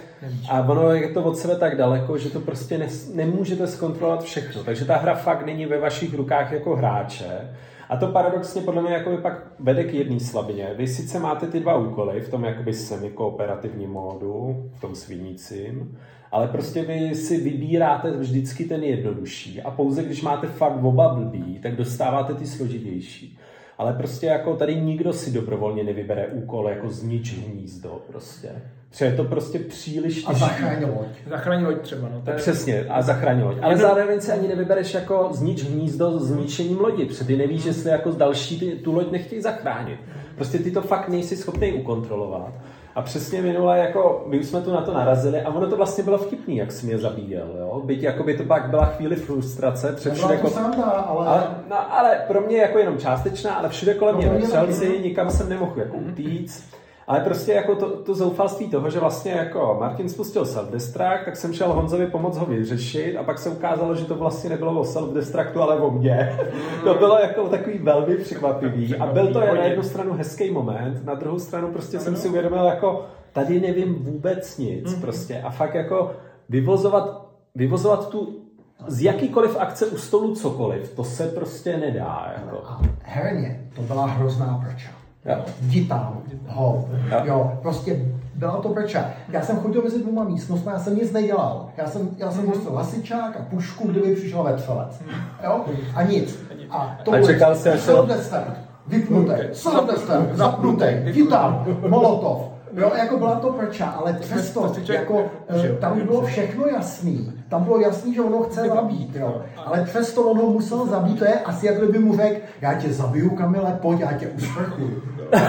a ono je to od sebe tak daleko, že to prostě nes, nemůžete zkontrolovat všechno, takže ta hra fakt není ve vašich rukách jako hráče a to paradoxně podle mě jako pak vede k jedné slabině. Vy sice máte ty dva úkoly v tom jakoby semi-kooperativním módu, v tom svinícím, ale prostě vy si vybíráte vždycky ten jednodušší a pouze když máte fakt oba blbý, tak dostáváte ty složitější. Ale prostě jako tady nikdo si dobrovolně nevybere úkol jako znič hnízdo prostě. Protože je to prostě příliš A těžké. zachraň loď. Zachrání loď třeba, no. To je... Přesně, a zachrání loď. Ale zároveň si ani nevybereš jako znič hnízdo s zničením lodi, protože ty nevíš, jestli jako další ty, tu loď nechtějí zachránit. Prostě ty to fakt nejsi schopný ukontrolovat. A přesně minule, jako my už jsme tu na to narazili a ono to vlastně bylo vtipný, jak jsi mě zabíjel, jo. Byť jako by to pak byla chvíli frustrace, před všude jako... sranda, ale... Ale, no, ale pro mě jako jenom částečná, ale všude kolem No, mě pro mě vetřelci, taky. nikam jsem nemohl jako utíct. Ale prostě jako to, to zoufalství toho, že vlastně jako Martin spustil self-destruct, tak jsem šel Honzovi pomoct ho vyřešit a pak se ukázalo, že to vlastně nebylo o self-destructu, ale o mně. to bylo jako takový velmi překvapivý a byl to na jednu stranu hezký moment, na druhou stranu prostě jsem si uvědomil jako tady nevím vůbec nic prostě a fakt jako vyvozovat, vyvozovat tu z jakýkoliv akce u stolu cokoliv, to se prostě nedá. Jako. A herně to byla hrozná prča. Jo. Tam, ho, Jo. jo, prostě byla to prča. Já jsem chodil mezi dvěma místnostmi, já jsem nic nedělal. Já jsem, já jsem nosil hasičák a pušku, kdyby přišel vetřelec. Jo? A nic. A to A čekal jsi, až se- vypnutý, self-destruct, zapnutý, jdi tam, molotov. Jo, jako byla to prča, ale přesto, jako, eh, tam bylo všechno jasný. Tam bylo jasný, že ono chce zabít, jo. Ale přesto on ho musel zabít, to je asi jak kdyby mu řekl, já tě zabiju, Kamile, pojď, já tě usprchuju.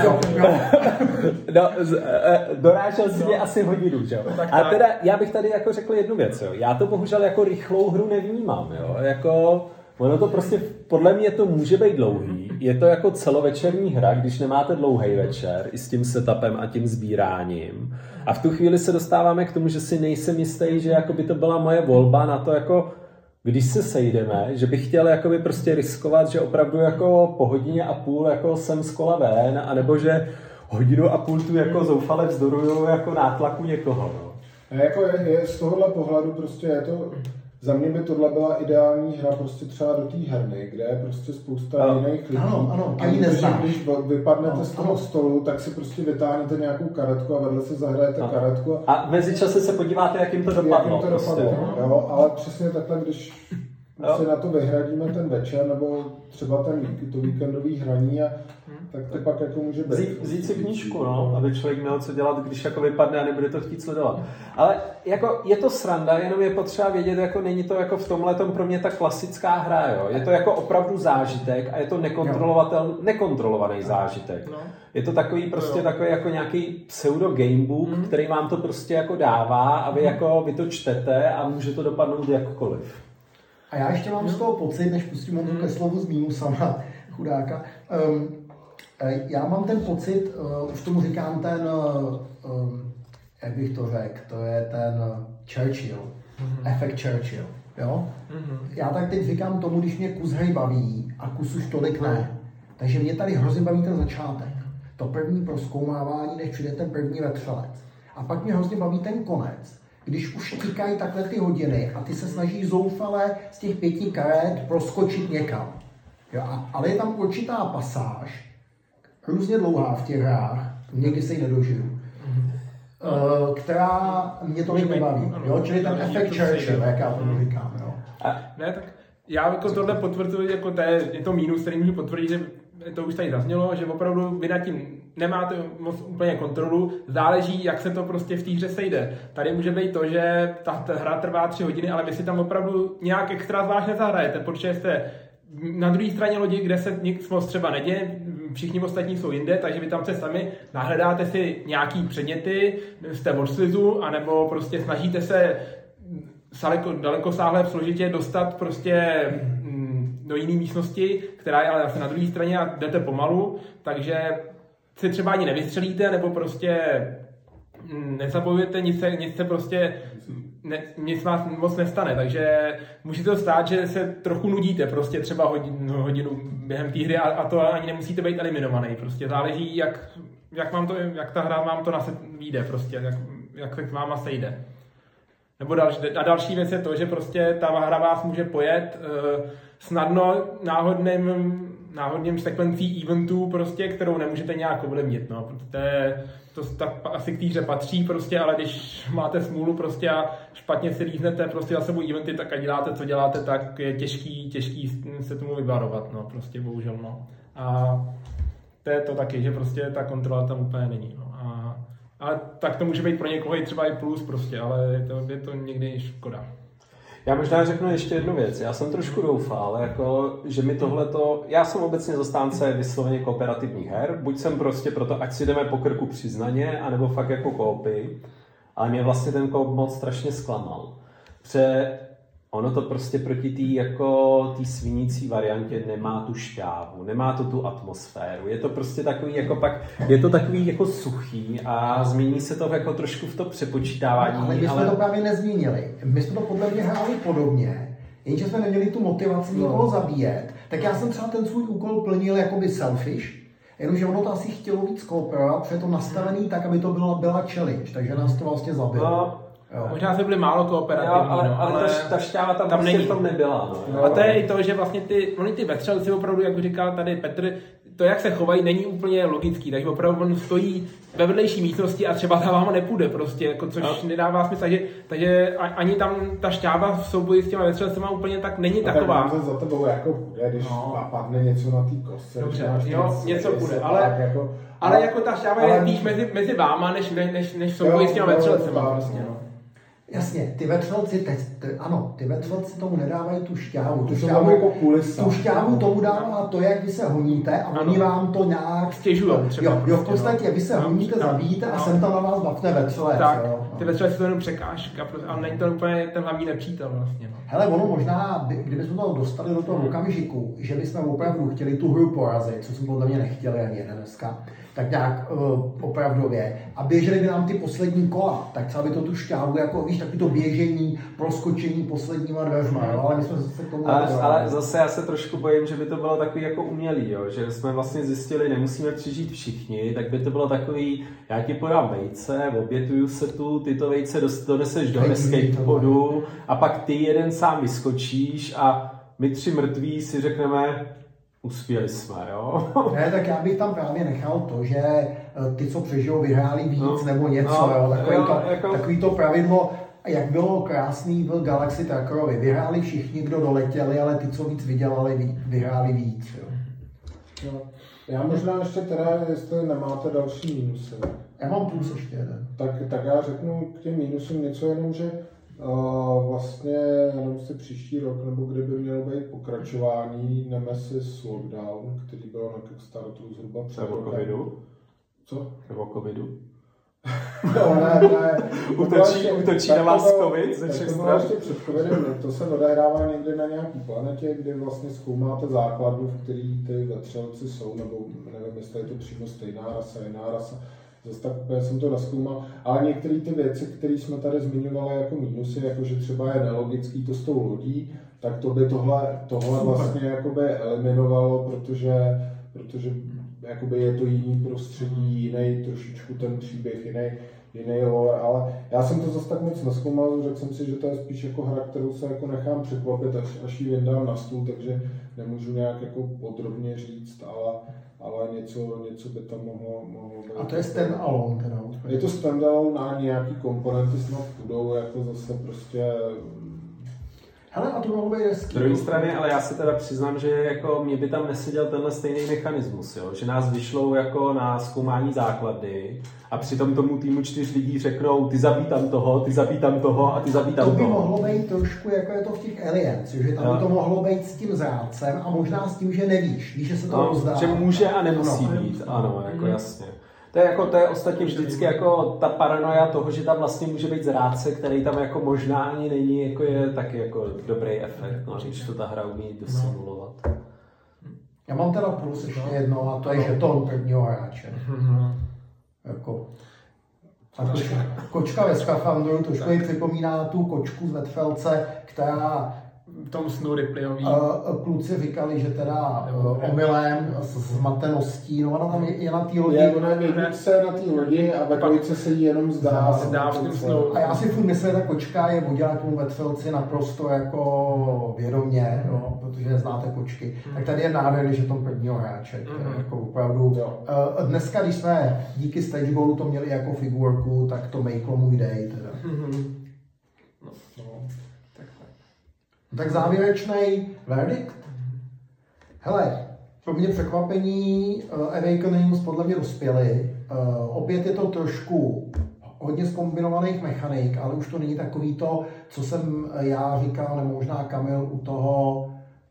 Jo, jo. No, z, e, dorážel si mě asi hodinu, že jo? tak A teda já bych tady jako řekl jednu věc, jo. Já to bohužel jako rychlou hru nevnímám, jo. Jako Ono to prostě, podle mě to může být dlouhý. Je to jako celovečerní hra, když nemáte dlouhý večer, i s tím setupem a tím sbíráním. A v tu chvíli se dostáváme k tomu, že si nejsem jistý, že jako by to byla moje volba na to jako když se sejdeme, že bych chtěl jakoby prostě riskovat, že opravdu jako po hodině a půl jako jsem z kola ven, anebo že hodinu a půl tu jako zoufale vzdoruju jako nátlaku někoho. No. Jako je, je, z tohohle pohledu prostě je to, za mě by tohle byla ideální hra prostě třeba do té herny, kde je prostě spousta ano, jiných lidí. Ano, ano, a ani neznáš. Když vypadnete ano, z toho ano. stolu, tak si prostě vytáhnete nějakou karetku a vedle se zahrajete ano. karetku. A, a mezi čase se podíváte, jak jim to dopadlo. Jak jim to prostě. dopadlo, jo, ale přesně takhle, když si na to vyhradíme ten večer, nebo třeba ten, to víkendový hraní, a, tak to pak jako může být. Vzít, vzít si knížku, no, aby člověk měl co dělat, když jako vypadne a nebude to chtít sledovat. Ale jako je to sranda, jenom je potřeba vědět, jako není to jako v tomhle pro mě ta klasická hra, jo. Je to jako opravdu zážitek a je to nekontrolovatel, nekontrolovaný zážitek. No. Je to takový prostě takový jako nějaký pseudo gamebook, mm. který vám to prostě jako dává a vy jako vy to čtete a může to dopadnout jakkoliv. A já ještě mám z toho pocit, než pustím mm. ke slovu z mínusama, chudáka, um, já mám ten pocit, uh, už tomu říkám ten, uh, jak bych to řekl, to je ten Churchill, mm-hmm. efekt Churchill. Jo? Mm-hmm. Já tak teď říkám tomu, když mě kus hry baví a kus už tolik ne. Takže mě tady hrozně baví ten začátek. To první proskoumávání, než přijde ten první vetřelec. A pak mě hrozně baví ten konec, když už tikají takhle ty hodiny a ty se snaží zoufale z těch pěti karet proskočit někam. Jo, ale je tam určitá pasáž, různě dlouhá v těch hrách, někdy se ji nedožiju, uh, která mě to nebaví. Jo? Čili ten efekt Churchill, jak já tomu říkám. Jo? Ne, tak já jako tohle potvrduji, jako to je, je to mínus, který můžu potvrdit, že to už tady zaznělo, že opravdu vy nad tím nemáte moc úplně kontrolu, záleží, jak se to prostě v té hře sejde. Tady může být to, že ta, ta hra trvá tři hodiny, ale vy si tam opravdu nějak extra zvlášť nezahrajete, protože jste na druhé straně lodi, kde se nic moc třeba neděje, všichni ostatní jsou jinde, takže vy tam se sami nahledáte si nějaký předměty, jste v odslizu, anebo prostě snažíte se daleko, daleko sáhle složitě dostat prostě mm, do jiné místnosti, která je ale zase na druhé straně a jdete pomalu, takže se třeba ani nevystřelíte, nebo prostě mm, nezabojujete, nic se, nic se prostě ne, nic vás moc nestane, takže může to stát, že se trochu nudíte prostě třeba hodinu, hodinu během té hry a, a, to ani nemusíte být eliminovaný, prostě záleží, jak, jak, mám to, jak ta hra vám to naset vyjde, prostě, jak, jak se k váma sejde. Nebo další, a další věc je to, že prostě ta hra vás může pojet uh, snadno náhodným, náhodným sekvencí eventů, prostě, kterou nemůžete nějak ovlivnit. No. Protože to tak asi k týře patří prostě, ale když máte smůlu prostě a špatně si líznete prostě za sebou eventy, tak a děláte, co děláte, tak je těžký, těžký se tomu vyvarovat, no, prostě bohužel, no. A to je to taky, že prostě ta kontrola tam úplně není, no. A, a tak to může být pro někoho i třeba i plus prostě, ale je to, je to někdy škoda. Já možná řeknu ještě jednu věc. Já jsem trošku doufal, jako, že mi tohle to... Já jsem obecně zastánce vysloveně kooperativních her. Buď jsem prostě proto, ať si jdeme po krku přiznaně, anebo fakt jako koopy. Ale mě vlastně ten koop moc strašně zklamal. Pře ono to prostě proti té jako tý svinící variantě nemá tu šťávu, nemá to tu atmosféru. Je to prostě takový jako pak, je to takový jako suchý a změní se to jako trošku v to přepočítávání. Ale my jsme ale... to právě nezmínili. My jsme to podle mě hráli podobně, jenže jsme neměli tu motivaci no. nikoho zabíjet. Tak já jsem třeba ten svůj úkol plnil jakoby selfish, Jenomže ono to asi chtělo víc kooperovat, protože je to nastavený tak, aby to byla, byla challenge, takže nás to vlastně zabilo. No, Jo. Možná jsme byli málo kooperativní, jo, ale, no, ale, ale ta, ta šťáva tam, tam prostě není. v tom nebyla. No. A to je i to, že vlastně ty, oni ty vetřelci opravdu, jak říkal tady Petr, to, jak se chovají, není úplně logický, takže opravdu on stojí ve vedlejší místnosti a třeba ta váma nepůjde prostě, jako, což no. nedává smysl, takže, takže ani tam ta šťáva v souboji s těma vetřelcema úplně tak není a taková. Tak za tebou jako když no. padne něco na té kostce. Dobře, jo, něco bude, ale, jako, ale, jako ta šťáva ale, je spíš mezi, mezi váma, než, než, než v souboji s těma vetřelcema prostě, no. Jasně, ty vetřelci teď ty, ano, ty vetřelci tomu nedávají tu šťávu. Tu šťávu, jako kulisa. tu šťávu tomu dává to, jak vy se honíte a Ano. oni vám to nějak... Stěžujou třeba Jo, jo, v prostě, podstatě vy se no. honíte, No. zabíjíte a No. sem tam na vás bavne vetřelec. Tak, jo. ty vetřelci jsou jenom překážka, proto- ale není to úplně ten hlavní nepřítel vlastně. No. Hele, ono možná, by- kdybychom to dostali do toho okamžiku, že bychom opravdu chtěli tu hru porazit, co jsme podle mě nechtěli ani dneska, tak nějak uh, opravdově. A běželi by nám ty poslední kola, tak třeba by to tu šťávu, jako víš, takový to běžení, proskočení posledníma dveřma, jo? ale my jsme se k tomu Ale, ale zase já se trošku bojím, že by to bylo takový jako umělý, jo? že jsme vlastně zjistili, nemusíme přežít všichni, tak by to bylo takový, já ti podám vejce, obětuju se tu, ty to vejce doneseš do skateboardu a pak ty jeden sám vyskočíš a my tři mrtví si řekneme, uspěli jsme, jo? Ne, tak já bych tam právě nechal to, že eh, ty, co přežijou, vyhráli víc No. nebo něco, No, jo, takový, jo, to, jako- takový to pravidlo, jak bylo krásný v Galaxy Trackerovi. Vyhráli všichni, kdo doletěli, ale ty, co víc vydělali, vy- vyhráli víc. Jo. Jo. Já možná ještě teda, jestli nemáte další mínusy, Já mám plus ještě jeden. tak, tak já řeknu k těm mínusům něco jenom, že uh, vlastně si příští rok, nebo kdyby mělo být pokračování Nemesis Lockdown, který byl na Kickstarteru zhruba před Nebo covidu. Co? Nebo covidu. No, ne, ne. Útočí tak na to vás covid ze všech stran? ještě před covidem, to se odehrává někde na nějaký planetě, kde vlastně zkoumáte základnu, v který ty vetřelci jsou, nebo nevím, jestli je to přímo stejná rasa, jiná rasa. Zase tak úplně jsem to naskoumal, ale některé ty věci, které jsme tady zmiňovali jako mínusy, jako že třeba je nelogický to s tou lodí, tak to by tohle, tohle vlastně jakoby eliminovalo, protože, protože jakoby je to jiný prostředí, jiný trošičku ten příběh, jiný, jiný lore, ale já jsem to zase tak moc neskoumal, řekl jsem si, že to je spíš jako hra, kterou se jako nechám překvapit, až, až ji vyndám na stůl, takže nemůžu nějak jako podrobně říct, ale, ale něco, něco by tam mohlo, mohlo být. A to je stand alone teda. Je to standalone a nějaký komponenty snad budou jako zase prostě Hele, a to mohlo být hezký. Z druhé strany, ale já se teda přiznám, že jako mě by tam neseděl tenhle stejný mechanismus, jo? že nás vyšlou jako na zkoumání základny a přitom tomu týmu čtyř lidí řeknou, ty zabí tam toho, ty zabí tam toho a ty zabí tam To by toho. mohlo být trošku, jako je to v těch Aliens, že tam by Jo. to mohlo být s tím zrádcem a možná s tím, že nevíš, víš, že se to No, rozdá. že může a nemusí Ano. být, ano, jako Mhm. jasně. To je, jako, to je ostatně vždycky jako ta paranoja toho, že tam vlastně může být zrádce, který tam jako možná ani není, jako je taky jako dobrý efekt, no, když to ta hra umí dosimulovat. Já mám teda plus ještě No. jedno a to je žeton prvního hráče. Mhm. Jako, a kočka, kočka ve skafandru trošku mi připomíná tu kočku z Vetfelce, která tom snu Ripleyový. uh, kluci říkali, že teda Nebo uh, omylem, s zmateností, no ona tam je, je na té lodi. je, ona je v jedničce na té lodi a ve dvojce se jí jenom zdá. Zdá v tom snu. A já si furt myslím, že ta kočka je vodila k tomu vetřelci naprosto jako vědomě, no, protože znáte kočky. Tak tady je nádherný, že tom prvního hráče. Mhm. jako opravdu. Jo. Eh, Dneska, když jsme díky Stage Goalu to měli jako figurku, tak to mejklo můj day. Teda. Mhm. No. Takhle. Tak závěrečný verdikt. Hele, pro mě překvapení uh, Awakenings podle mě dospěli. Uh, opět je to trošku hodně zkombinovaných mechanik, ale už to není takový to, co jsem eh, já říkal, nebo možná Kamil u toho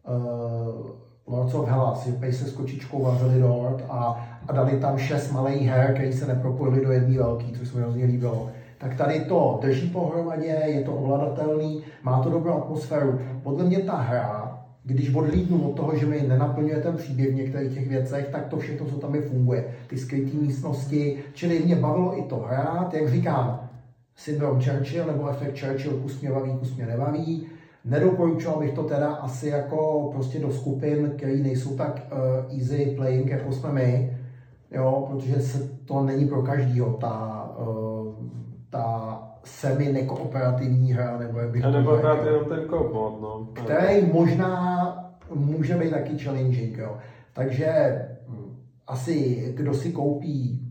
uh, Lords of Hellas, že se s kočičkou vařili dort a, a dali tam šest malých her, které se nepropojily do jedné velký, což se mi hrozně líbilo. Tak tady to drží pohromadě, je to ovladatelný, má to dobrou atmosféru. Podle mě ta hra, když odlídnu od toho, že mi nenaplňuje ten příběh v některých těch věcech, tak to všechno, co tam je, funguje. Ty skryté místnosti, čili mě bavilo i to hrát, jak říkám, syndrom Churchill nebo efekt Churchill, kus mě baví, kus mě nebaví. Nedoporučoval bych to teda asi jako prostě do skupin, které nejsou tak uh, easy playing, jako jsme my, jo, protože se to není pro každýho ta, uh, ta semi nekooperativní hra, nebo jak bych A to nebo hrát jenom ten co mod, no. který možná může být taky challenging. Jo. Takže hm, asi kdo si koupí,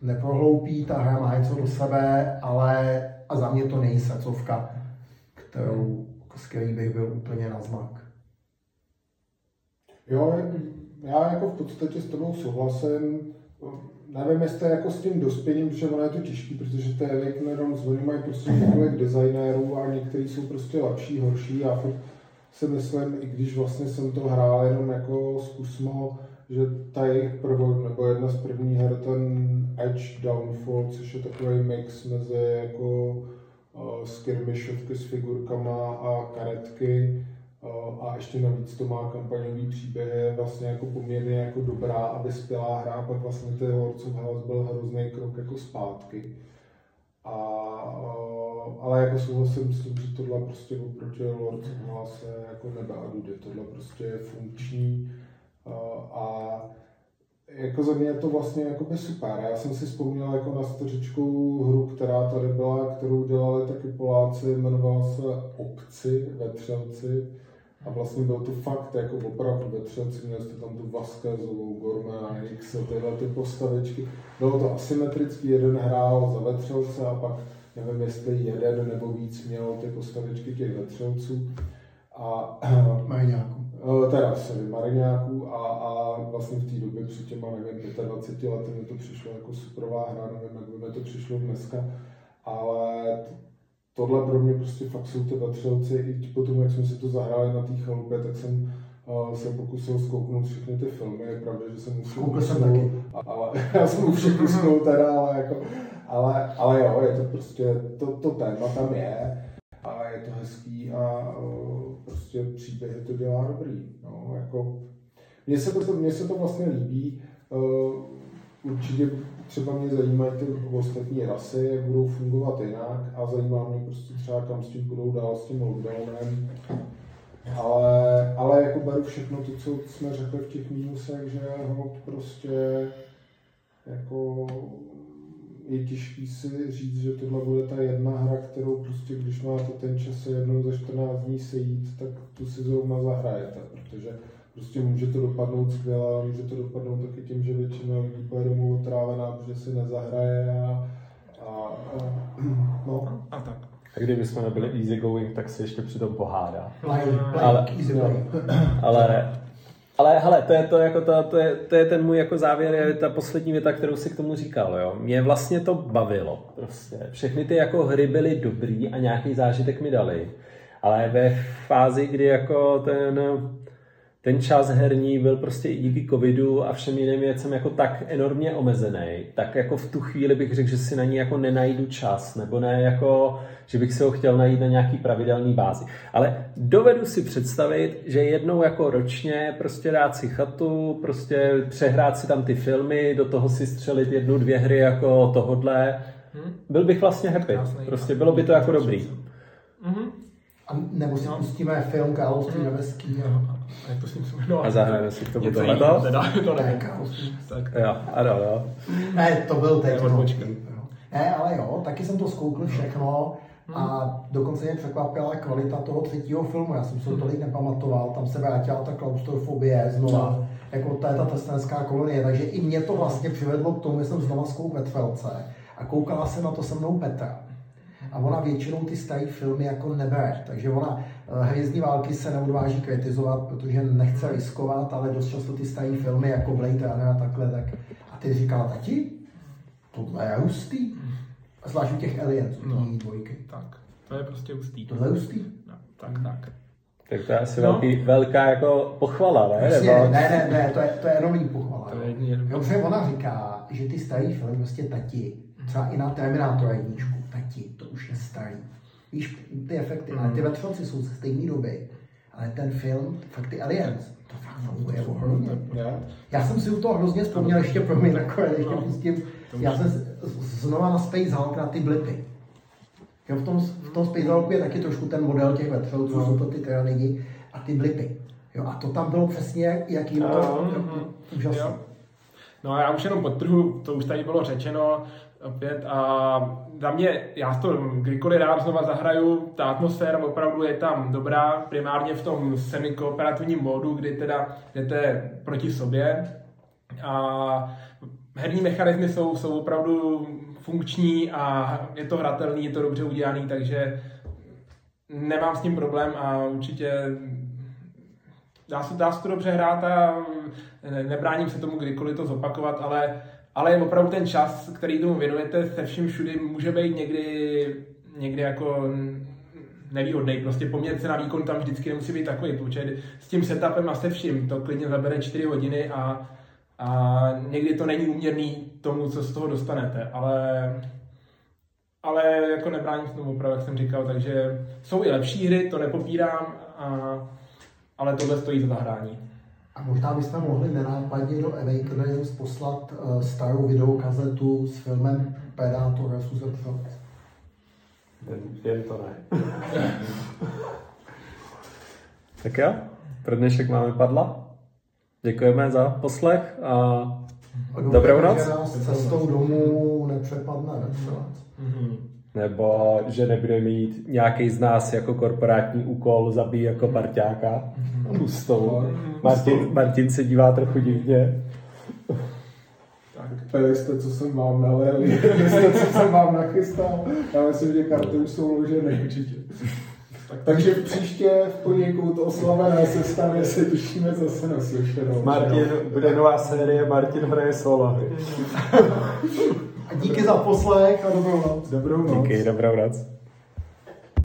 neprohloupí, ta hra má něco do sebe, ale a za mě to není srdcovka, kterou, z který bych byl úplně na zmak. Jo, já jako v podstatě s tebou souhlasím. Nevím, jestli jako s tím dospěním, protože ono je to těžký, protože ty Awakener oni mají prostě několik designérů a některý jsou prostě lepší, horší. Já furt si myslím, i když vlastně jsem to hrál jenom jako zkusmo, že ta jejich prvou, nebo jedna z prvních her, ten Edge Downfall, což je takový mix mezi jako uh, skirmishovky s figurkama a karetky, a ještě navíc to má kampaňový příběh, je vlastně jako poměrně jako dobrá a vyspělá hra, pak vlastně ty Lords of Hellas byl hrozný krok jako zpátky. A, ale jako souhlasím s tím, že tohle prostě oproti Lords of Hellas je jako nebe a dudy, tohle prostě je funkční a jako za mě je to vlastně by super. Já jsem si vzpomněl jako na stařičkou hru, která tady byla, kterou dělali taky Poláci, jmenovala se Obci ve Třelci a vlastně byl to fakt jako opravdu ve Třelci, měli jste tam tu Vasquezovou, Gormana, X, tyhle ty postavičky. Bylo to asymetrický, jeden hrál za vetřelce a pak nevím, jestli jeden nebo víc měl ty postavičky těch vetřelců. A, Mariňáků. Eh, teda sorry, Mariňáků a, a vlastně v té době před těma, nevím, 25 lety mi to přišlo jako superová hra, nevím, jak by mi to přišlo dneska, ale tohle pro mě prostě fakt jsou ty vetřelci, i potom, jak jsme si to zahráli na té chalupě, tak jsem uh, se pokusil zkouknout všechny ty filmy, je pravda, že jsem musel Koukl jsem taky. Ale já jsem už všechny teda, ale jako, ale, ale jo, je to prostě, to, to téma tam je a je to hezký a uh, prostě příběhy to dělá dobrý, no, jako, mně se to, mně se to vlastně líbí, uh, určitě třeba mě zajímají ty ostatní rasy, jak budou fungovat jinak a zajímá mě prostě třeba kam s tím budou dál s tím lockdownem. Ale, ale jako beru všechno to, co jsme řekli v těch mínusech, že ho prostě jako je těžký si říct, že tohle bude ta jedna hra, kterou prostě, když máte ten čas jednou za 14 dní sejít, tak tu si zrovna zahrajete, protože prostě může to dopadnout skvěle, ale může to dopadnout taky tím, že většina lidí pojede domů otrávená, protože si nezahraje a, a, a no. A tak. A kdyby jsme nebyli easy going, tak se ještě přitom pohádá. Ale- easy play. Ale, ale hele, to je, to, jako to, to, je, to je ten můj jako závěr, je ta poslední věta, kterou si k tomu říkal. Jo. Mě vlastně to bavilo. Prostě. Všechny ty jako hry byly dobrý a nějaký zážitek mi dali. Ale ve fázi, kdy jako ten, ten čas herní byl prostě i díky covidu a všem jiným věcem jako tak enormně omezený, tak jako v tu chvíli bych řekl, že si na ní jako nenajdu čas, nebo ne jako, že bych si ho chtěl najít na nějaký pravidelný bázi. Ale dovedu si představit, že jednou jako ročně prostě dát si chatu, prostě přehrát si tam ty filmy, do toho si střelit jednu, dvě hry jako tohodle, byl bych vlastně happy. Krásný. Prostě bylo by to jako dobrý. Mhm. A nebo si pustíme film Království nebeský. A... A jak to s ním se jmenuje? A zahrajeme si k tomu tohleto? jiného, Teda, to Ne, nevím. Tak. Jo, ano, jo. Ne, to byl teď. No. Ne, ale jo, taky jsem to zkoukl všechno a dokonce mě překvapila kvalita toho třetího filmu. Já jsem se to tolik nepamatoval, tam se vrátila ta klaustrofobie znova. Jako to je ta testenská kolonie, takže i mě to vlastně přivedlo k tomu, že jsem znova zkoukl ve Tvelce a koukala se na to se mnou Petra. A ona většinou ty staré filmy jako nebere, takže ona eh, Hvězdní války se neodváží kritizovat, protože nechce riskovat, ale dost často ty staré filmy jako Blade Runner a takhle, tak a ty říkala, tati, tohle je hustý. A zvlášť u těch Aliens, u No. dvojky. Tak, to je prostě hustý. Tohle je hustý. No, tak, tak. Tak to je asi No. velký, velká jako pochvala, ne? Prostě, Nebo... ne, ne, ne, to je, to je jenom pochvala. To je jenom- Jo, ona říká, že ty starý filmy, prostě tati, třeba i na Terminátora jedničku, už je starý. Víš, ty efekty, ale ty vetřelci jsou ze stejné doby, ale ten film, fakt ty Aliens, to fakt funguje ohromně. Já? Já jsem si u toho hrozně vzpomněl ještě pro mě nakonec, ještě pustím, já jsem znova na Space Hulk na ty blipy. Jo, v tom, v tom Space Hulku je taky trošku ten model těch vetřelců, No. jsou to ty tyranidy a ty blipy. Jo, a to tam bylo přesně, jak jim to... No, mhm. Úžasné. No a já už jenom podtrhu, to už tady bylo řečeno opět a za mě, já to kdykoliv rád znova zahraju, ta atmosféra opravdu je tam dobrá, primárně v tom semi-kooperativním módu, kdy teda jdete proti sobě. A herní mechanismy jsou, jsou opravdu funkční a je to hratelný, je to dobře udělaný, takže nemám s tím problém a určitě dá se, dá se to dobře hrát a ne, nebráním se tomu kdykoliv to zopakovat, ale ale opravdu ten čas, který tomu věnujete se vším všudy, může být někdy, někdy jako nevýhodný. Prostě poměr se na výkon tam vždycky nemusí být takový, protože s tím setupem a se vším to klidně zabere 4 hodiny a, a někdy to není uměrný tomu, co z toho dostanete, ale ale jako nebráním se tomu opravdu, jak jsem říkal, takže jsou i lepší hry, to nepopírám, a, ale tohle stojí za zahrání. A možná bychom mohli nenápadně do Awakenings poslat uh, starou videokazetu s filmem Predator vs. Retro. Jen, jen to ne. tak jo, pro dnešek máme padla. Děkujeme za poslech a dobrou noc. Cestou domů nepřepadne nepřelec. Mm-hmm. Nebo že nebude mít nějaký z nás jako korporátní úkol zabít jako parťáka pustou. Martin, Martin se dívá trochu divně. Pili jste, co jsem vám nalil, jste, co jsem vám nachystal. Já myslím, že karty už jsou ložené určitě. Tak, takže příště v poněkud oslavené sestavě se tušíme zase na slyšenou. Martin, bude nová série, Martin hraje solo. A díky za poslech a dobrou noc. Dobrou noc. Díky, dobrou noc.